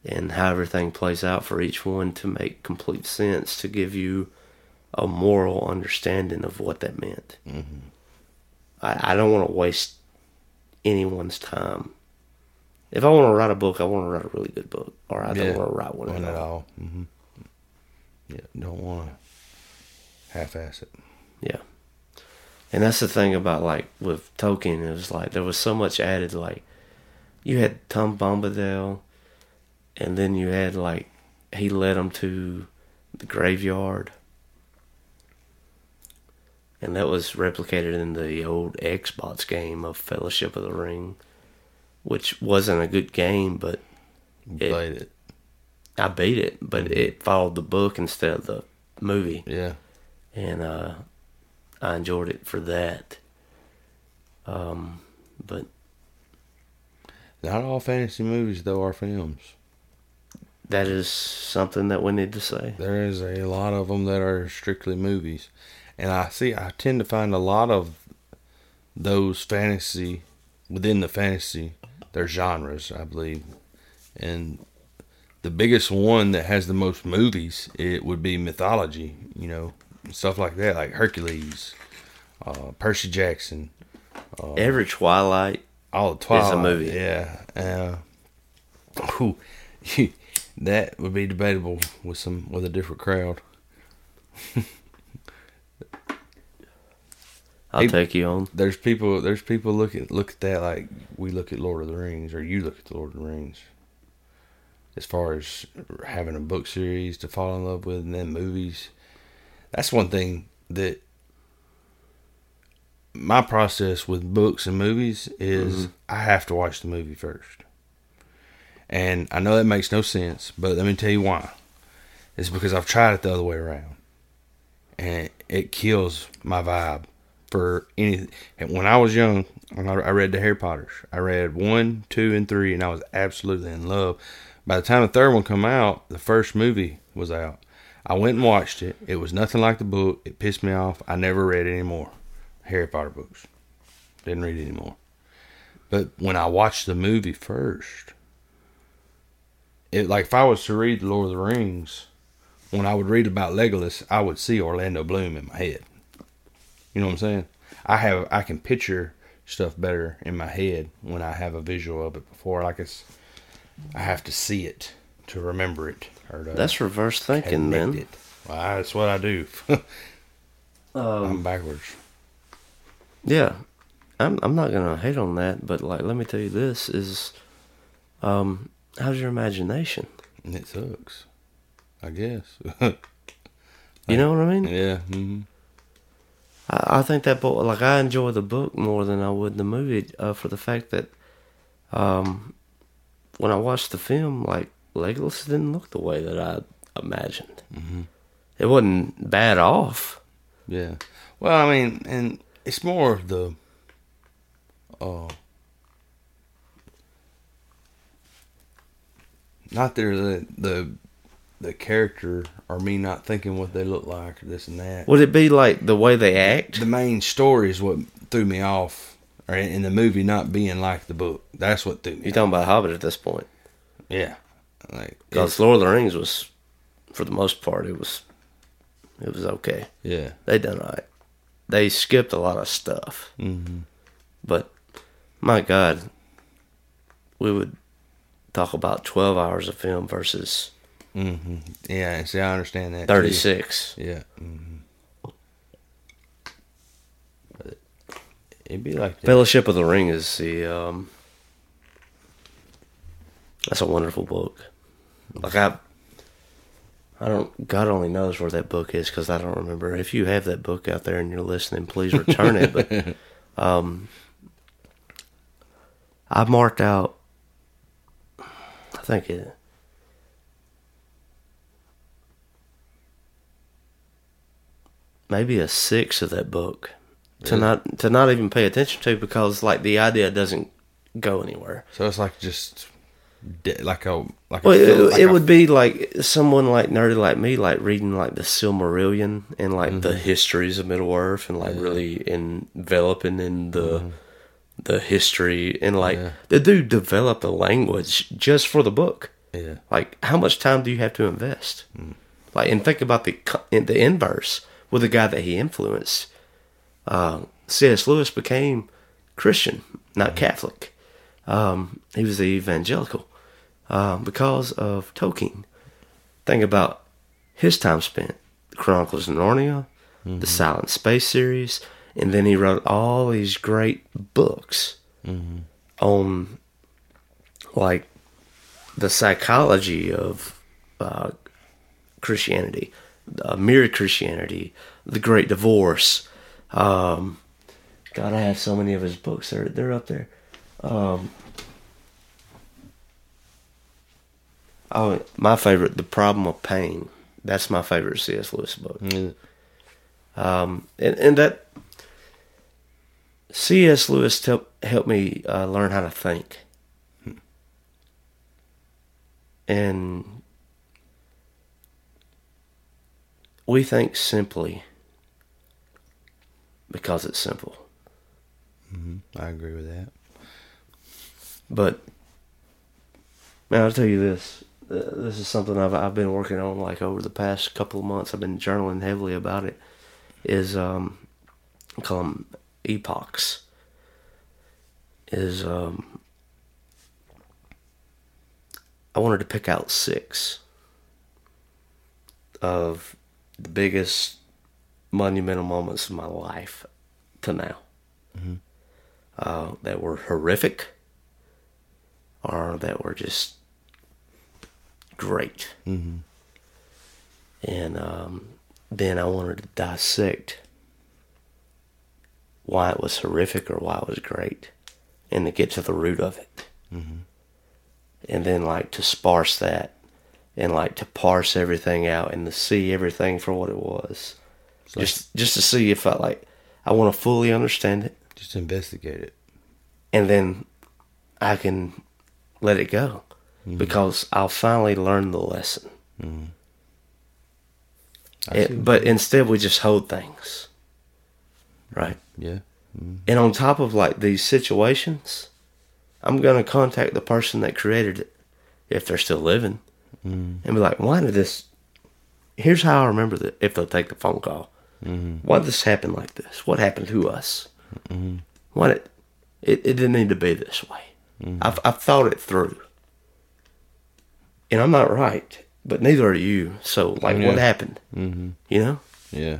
and how everything plays out for each one to make complete sense to give you a moral understanding of what that meant. I, I don't want to waste anyone's time. If I want to write a book, I want to write a really good book, or I
Yeah.
don't want to write one,
One
at
at
all.
all. Mm-hmm. Yeah, don't want to half-ass it.
Yeah. And that's the thing about like with Tolkien, it was like there was so much added. Like you had Tom Bombadil, and then you had like he led them to the graveyard, and that was replicated in the old Xbox game of Fellowship of the Ring, which wasn't a good game, but It-
it.
I beat it. But it followed the book instead of the movie.
Yeah.
and uh, I enjoyed it for that. Um, but
Not all fantasy movies though are films.
that is something that we need to say.
There is a lot of them that are strictly movies, and I see. I tend to find a lot of those fantasy within the fantasy. Their genres, I believe, and the biggest one that has the most movies it would be mythology. You know, stuff like that, like Hercules, uh, Percy Jackson,
Every Twilight,
all the Twilight.
It's a movie.
Yeah. Uh, whew, that would be debatable with some with a different crowd.
I'll take you on.
There's people. There's people look at look at that like we look at Lord of the Rings, or you look at the Lord of the Rings. As far as having a book series to fall in love with, and then movies, that's one thing that my process with books and movies is mm-hmm. I have to watch the movie first. And I know that makes no sense, but let me tell you why. It's because I've tried it the other way around. And it kills my vibe for any. And when I was young, when I read the Harry Potters, I read one, two, and three, and I was absolutely in love. By the time the third one come out, the first movie was out. I went and watched it. It was nothing like the book. It pissed me off. I never read any more Harry Potter books. Didn't read anymore. But when I watched the movie first, it like if I was to read the Lord of the Rings, when I would read about Legolas, I would see Orlando Bloom in my head. You know what I'm saying? I have I can picture stuff better in my head when I have a visual of it before. Like it's, I have to see it to remember it or to
That's reverse thinking,
connect
man.
it. Well, that's what I do. I'm backwards.
Yeah, I'm. I'm not gonna hate on that, but like, let me tell you, this is, um, how's your imagination?
It sucks. I guess.
You know what I mean?
yeah. hmm
I, I think that book, like, I enjoy the book more than I would the movie, uh, for the fact that, um, when I watched the film, like, Legolas didn't look the way that I imagined. Mm-hmm. It wasn't bad off.
Yeah. Well, I mean, and it's more of the uh not there the the the character or me not thinking what they look like or this and that.
Would it be like the way they act?
The main story is what threw me off, or in the movie not being like the book. That's what threw me.
You're
off.
talking about Hobbit at this point.
Yeah. Like
Because Lord of the Rings was, for the most part, it was, it was okay.
yeah.
They done all right. They skipped a lot of stuff,
hmm
but my God, we would talk about twelve hours of film versus
hmm Yeah. See, I understand that. too.
thirty six.
Yeah. hmm But it'd be like that.
Fellowship of the Ring is the um, that's a wonderful book. Like I, I don't. God only knows where that book is because I don't remember. If you have that book out there and you're listening, please return it. But um, I marked out. I think it. Maybe a six of that book to not to not even pay attention to because like the idea doesn't go anywhere.
So it's like just like a like
Well,
a,
it,
like
it
a-
would be like someone like nerdy like me, like reading like the Silmarillion and like the
Mm-hmm.
histories of Middle Earth and like really enveloping in the the history and like
Mm-hmm. Yeah.
the dude developed a language just for the book.
yeah.
Like, how much time do you have to invest?
Mm.
Like, and think about the in the inverse with the guy that he influenced. Uh, C.S. Lewis became Christian, not Catholic. Um, he was the evangelical um, because of Tolkien. Think about his time spent: the Chronicles of Narnia, the Silent Space series, and then he wrote all these great books on like the psychology of uh, Christianity, uh, Mere Christianity, the Great Divorce. Um, God, I have so many of his books. They're they're up there. Um, oh, my favorite, The Problem of Pain. That's my favorite C.S. Lewis book.
Yeah.
Um, and, and that C.S. Lewis help, helped me uh, learn how to think. And we think simply because it's simple.
I agree with that.
But man, I'll tell you this. Uh, this is something I've I've been working on like over the past couple of months. I've been journaling heavily about it. Is um, I call them epochs. Is um, I wanted to pick out six of the biggest monumental moments of my life to now uh, that were horrific or that were just great. Mm-hmm. And um, then I wanted to dissect why it was horrific or why it was great and to get to the root of it. And then, like, to sparse that and, like, to parse everything out and to see everything for what it was. just, just to see if I, like, I want to fully understand it
Just investigate it.
and then I can let it go Mm. because I'll finally learn the lesson. Mm.
I
It- but instead, we just hold things, right?
yeah. Mm.
And on top of like these situations, I'm gonna contact the person that created it if they're still living, and be like, "Why did this?" Here's how I remember that. If they'll take the phone call, mm-hmm. why did this happen like this? What happened to us? Mm-hmm. Why did it? It didn't need to be this way. Mm-hmm. I've I've thought it through, and I'm not right, but neither are you. So like, what happened?
Mm-hmm.
You know
Yeah.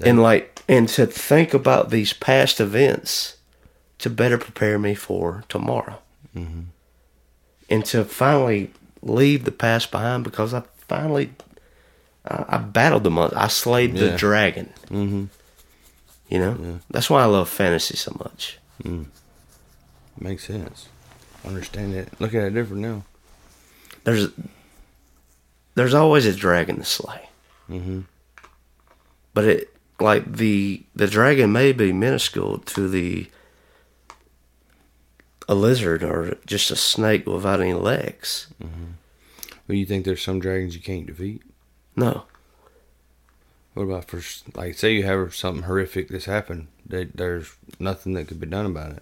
and like and to think about these past events to better prepare me for tomorrow and to finally leave the past behind because i finally i, I battled the monster i slayed the dragon mm-hmm. you know that's why i love fantasy so much Mm.
Makes sense. Understand it. Look at it different now.
There's there's always a dragon to slay
Mm-hmm.
but it like the the dragon may be minuscule to the a lizard or just a snake without any legs.
Well, you think there's some dragons you can't defeat?
No,
What about for like say you have something horrific that's happened? That there's nothing that could be done about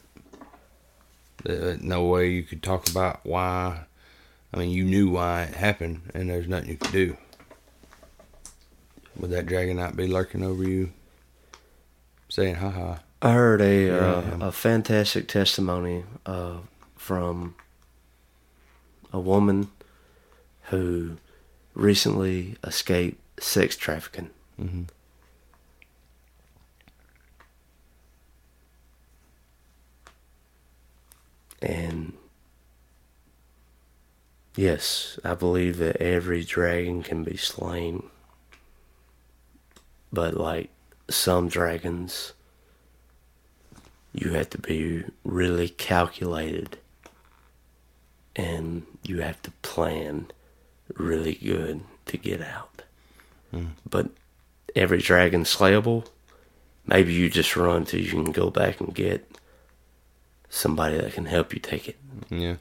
it. No way you could talk about why. I mean, you knew why it happened, and there's nothing you could do. Would that dragon not be lurking over you, saying "Ha ha"?
I heard a
Here I am.
uh, a fantastic testimony uh, from a woman who recently escaped sex trafficking.
Mhm.
And yes, I believe that every dragon can be slain. But like some dragons, you have to be really calculated and you have to plan really good to get out. Hmm. But every dragon slayable maybe you just run till you can go back and get somebody that can help you take it.
Yeah.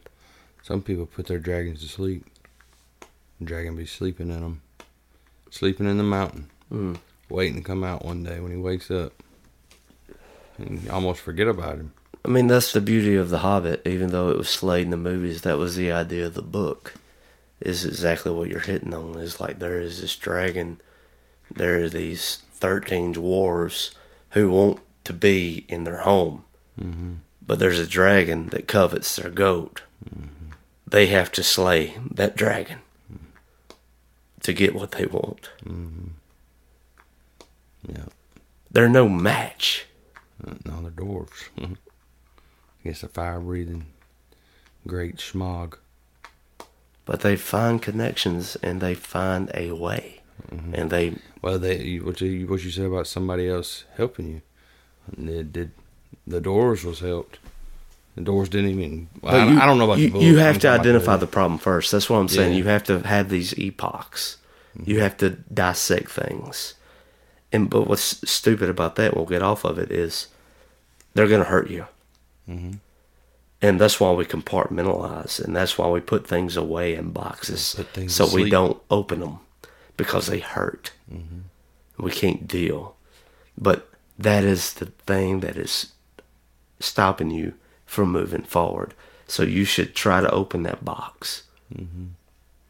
Some people put their dragons to sleep. Dragon be sleeping in them, sleeping in the mountain,
Mm.
waiting to come out one day when he wakes up. And you almost forget about him.
I mean, that's the beauty of The Hobbit, even though it was slayed in the movies, that was the idea of the book. Is exactly what you're hitting on. Is like there is this dragon, there are these 13 dwarves who want to be in their home. But there's a dragon that covets their goat. They have to slay that dragon to get what they want.
Yeah.
They're no match.
Uh, No, they're dwarves. I guess the fire breathing, great Smaug.
But they find connections and they find a way. And they
Well, they what you what you said about somebody else helping you. They did. The doors was helped. The doors didn't even. I,
you,
I don't know about
you.
the
you have to identify the problem first. That's what I'm saying.
Yeah.
You have to have these epochs. You have to dissect things. And but what's stupid about that? We'll get off of it. Is they're going to hurt you.
Mm-hmm.
And that's why we compartmentalize, and that's why we put things away in boxes, so we don't open them because they hurt.
Mm-hmm.
We can't deal. But that is the thing that is stopping you from moving forward. So you should try to open that box
Mm-hmm.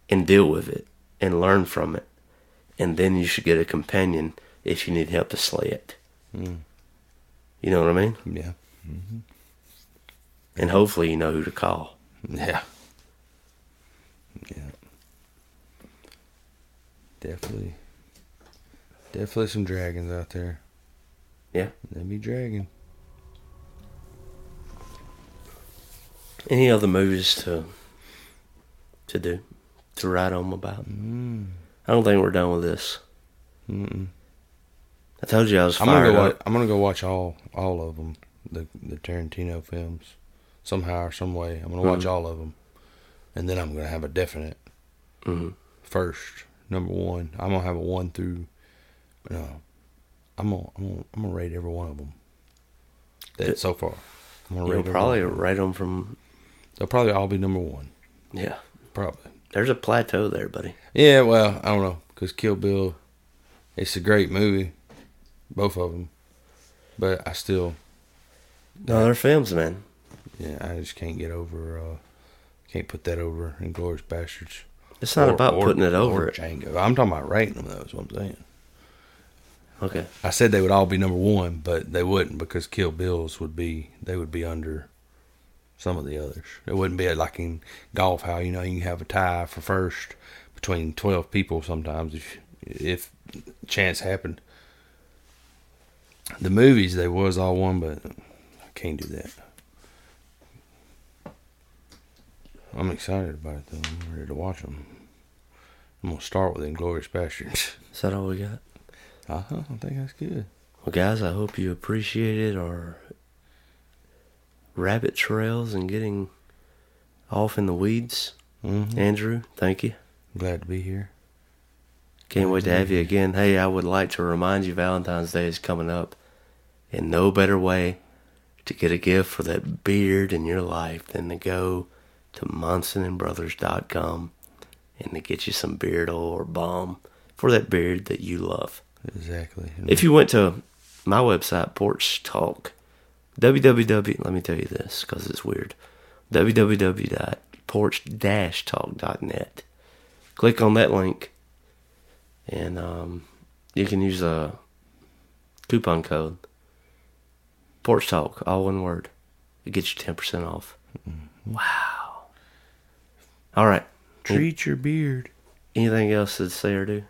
and deal with it and learn from it. And then you should get a companion if you need help to slay it.
Mm.
You know what I mean?
Yeah.
And hopefully you know who to call.
Yeah. Yeah. Definitely. Definitely some dragons out there.
Yeah.
They be dragging.
Any other movies to to do to write on about?
Mm.
I don't think we're done with this.
Mm-mm.
I told you I was
I'm gonna
fired
go. Watch, I'm gonna go watch all all of them, the the Tarantino films, somehow or some way. I'm gonna watch
Mhm.
all of them, and then I'm gonna have a definite
Mhm.
first number one. I'm gonna have a one through. No, I'm gonna I'm gonna, I'm gonna rate every one of them. That so far, I'm gonna
You'll
rate
probably
them.
write them from.
They'll probably all be number one.
Yeah,
Probably.
there's a plateau there, buddy.
Yeah, well, I don't know, cause Kill Bill, it's a great movie, both of them, but I still,
No, they're films, man.
yeah, I just can't get over, uh, can't put that over Inglourious Basterds.
It's not
Or-
about
or-
putting it over it.
Django. I'm talking about rating them. Though, is what I'm saying.
Okay.
I said they would all be number one, but they wouldn't because Kill Bills would be they would be under some of the others. It wouldn't be like in golf how you know you have a tie for first between twelve people sometimes if if chance happened. The movies they was all one, but I can't do that. I'm excited about it though. I'm ready to watch them. I'm gonna start with Inglourious Basterds.
Is that all we got?
Uh huh. I think that's good.
Well, guys, I hope you appreciated our rabbit trails and getting off in the weeds.
Mm-hmm.
Andrew, thank you.
Glad to be here.
Can't wait to have you again. Hey, I would like to remind you Valentine's Day is coming up. And no better way to get a gift for that beard in your life than to go to monsonandbrothers.com and to get you some beard oil or balm for that beard that you love.
Exactly.
If you went to my website, Porch Talk, www, let me tell you this because it's weird, www.porch-talk.net. Click on that link and um, you can use a coupon code Porch Talk, all one word. It gets you 10% off. Wow. All right.
treat your beard,
Anything else to say or do?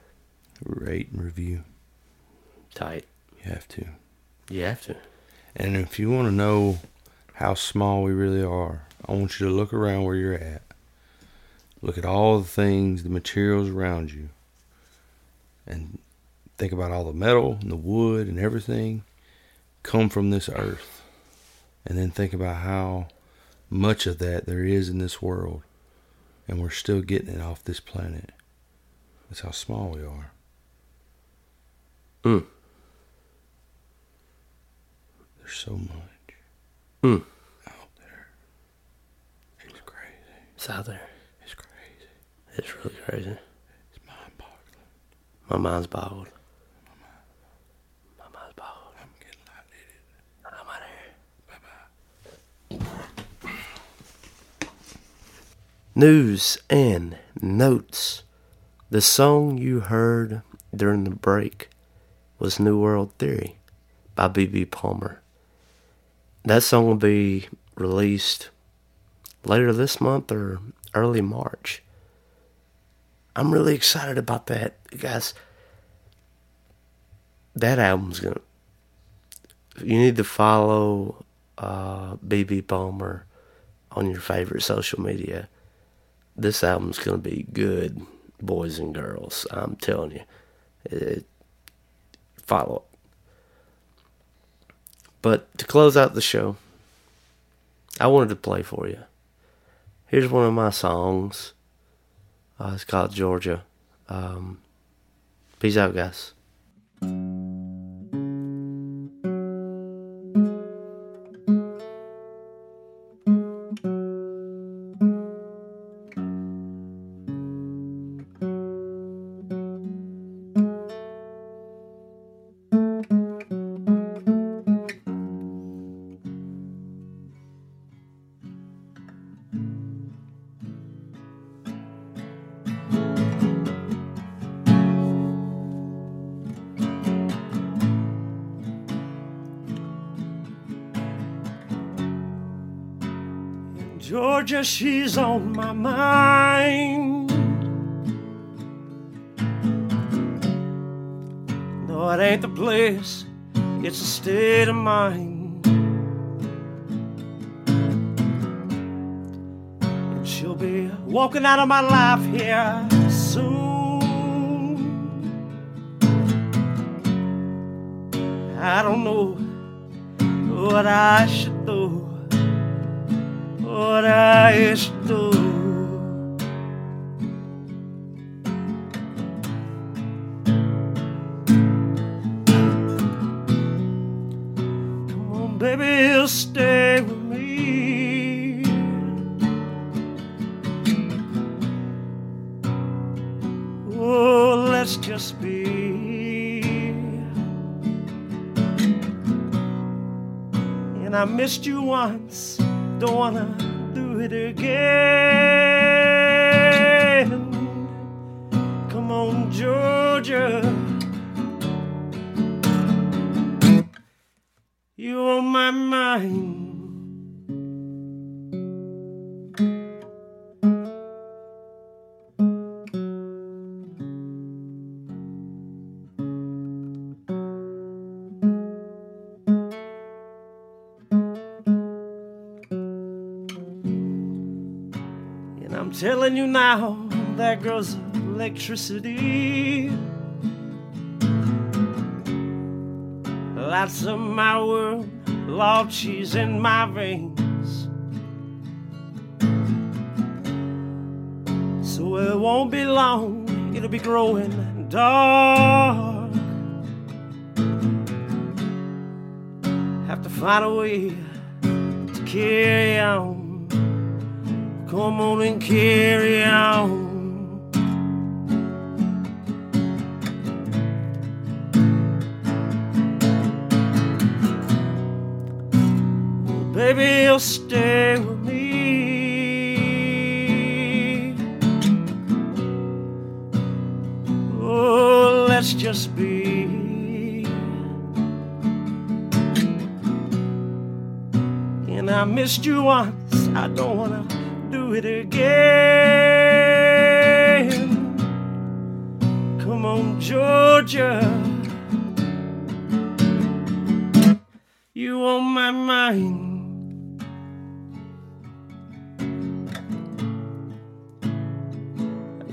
rate and review.
Tight.
You have to.
You have to.
And if you want to know how small we really are, I want you to look around where you're at. Look at all the things, the materials around you, and think about all the metal and the wood and everything come from this earth. And then think about how much of that there is in this world, and we're still getting it off this planet. That's how small we are.
Mm.
There's so much
Hmm.
out there. It's crazy.
It's out there.
It's crazy.
It's really crazy.
It's mind boggling.
My mind's boggled. My mind's boggled.
I'm getting lightheaded.
I'm out of here. News and notes. The song you heard during the break was New World Theory by B.B. Palmer. That song will be released later this month or early March. I'm really excited about that, guys. That album's gonna. You need to follow uh, BB Palmer on your favorite social media. This album's gonna be good, boys and girls. I'm telling you, it, follow it. But to close out the show, I wanted to play for you. Here's one of my songs. Uh, it's called Georgia. Um, peace out, guys. She's on my mind. No, it ain't the place, it's a state of mind. And she'll be walking out of my life here soon. I don't know what I should do telling you now, that girl's electricity. Lights up my world, Lord, she's in my veins. So it won't be long, it'll be growing dark. Have to find a way to carry on. Come on and carry on. Well, baby, you'll stay with me. Oh, let's just be. And I missed you once. I don't wanna it again. Come on, Georgia. You on my mind.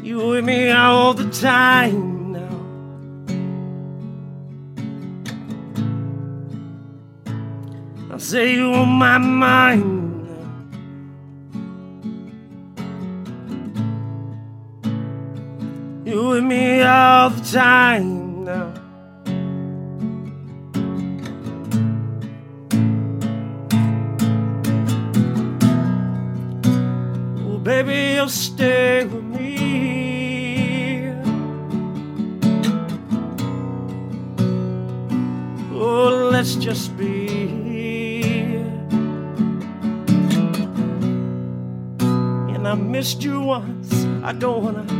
You with me all the time now. I say you on my mind. time now. Oh, baby, you'll stay with me. Oh, let's just be. And I missed you once. I don't wanna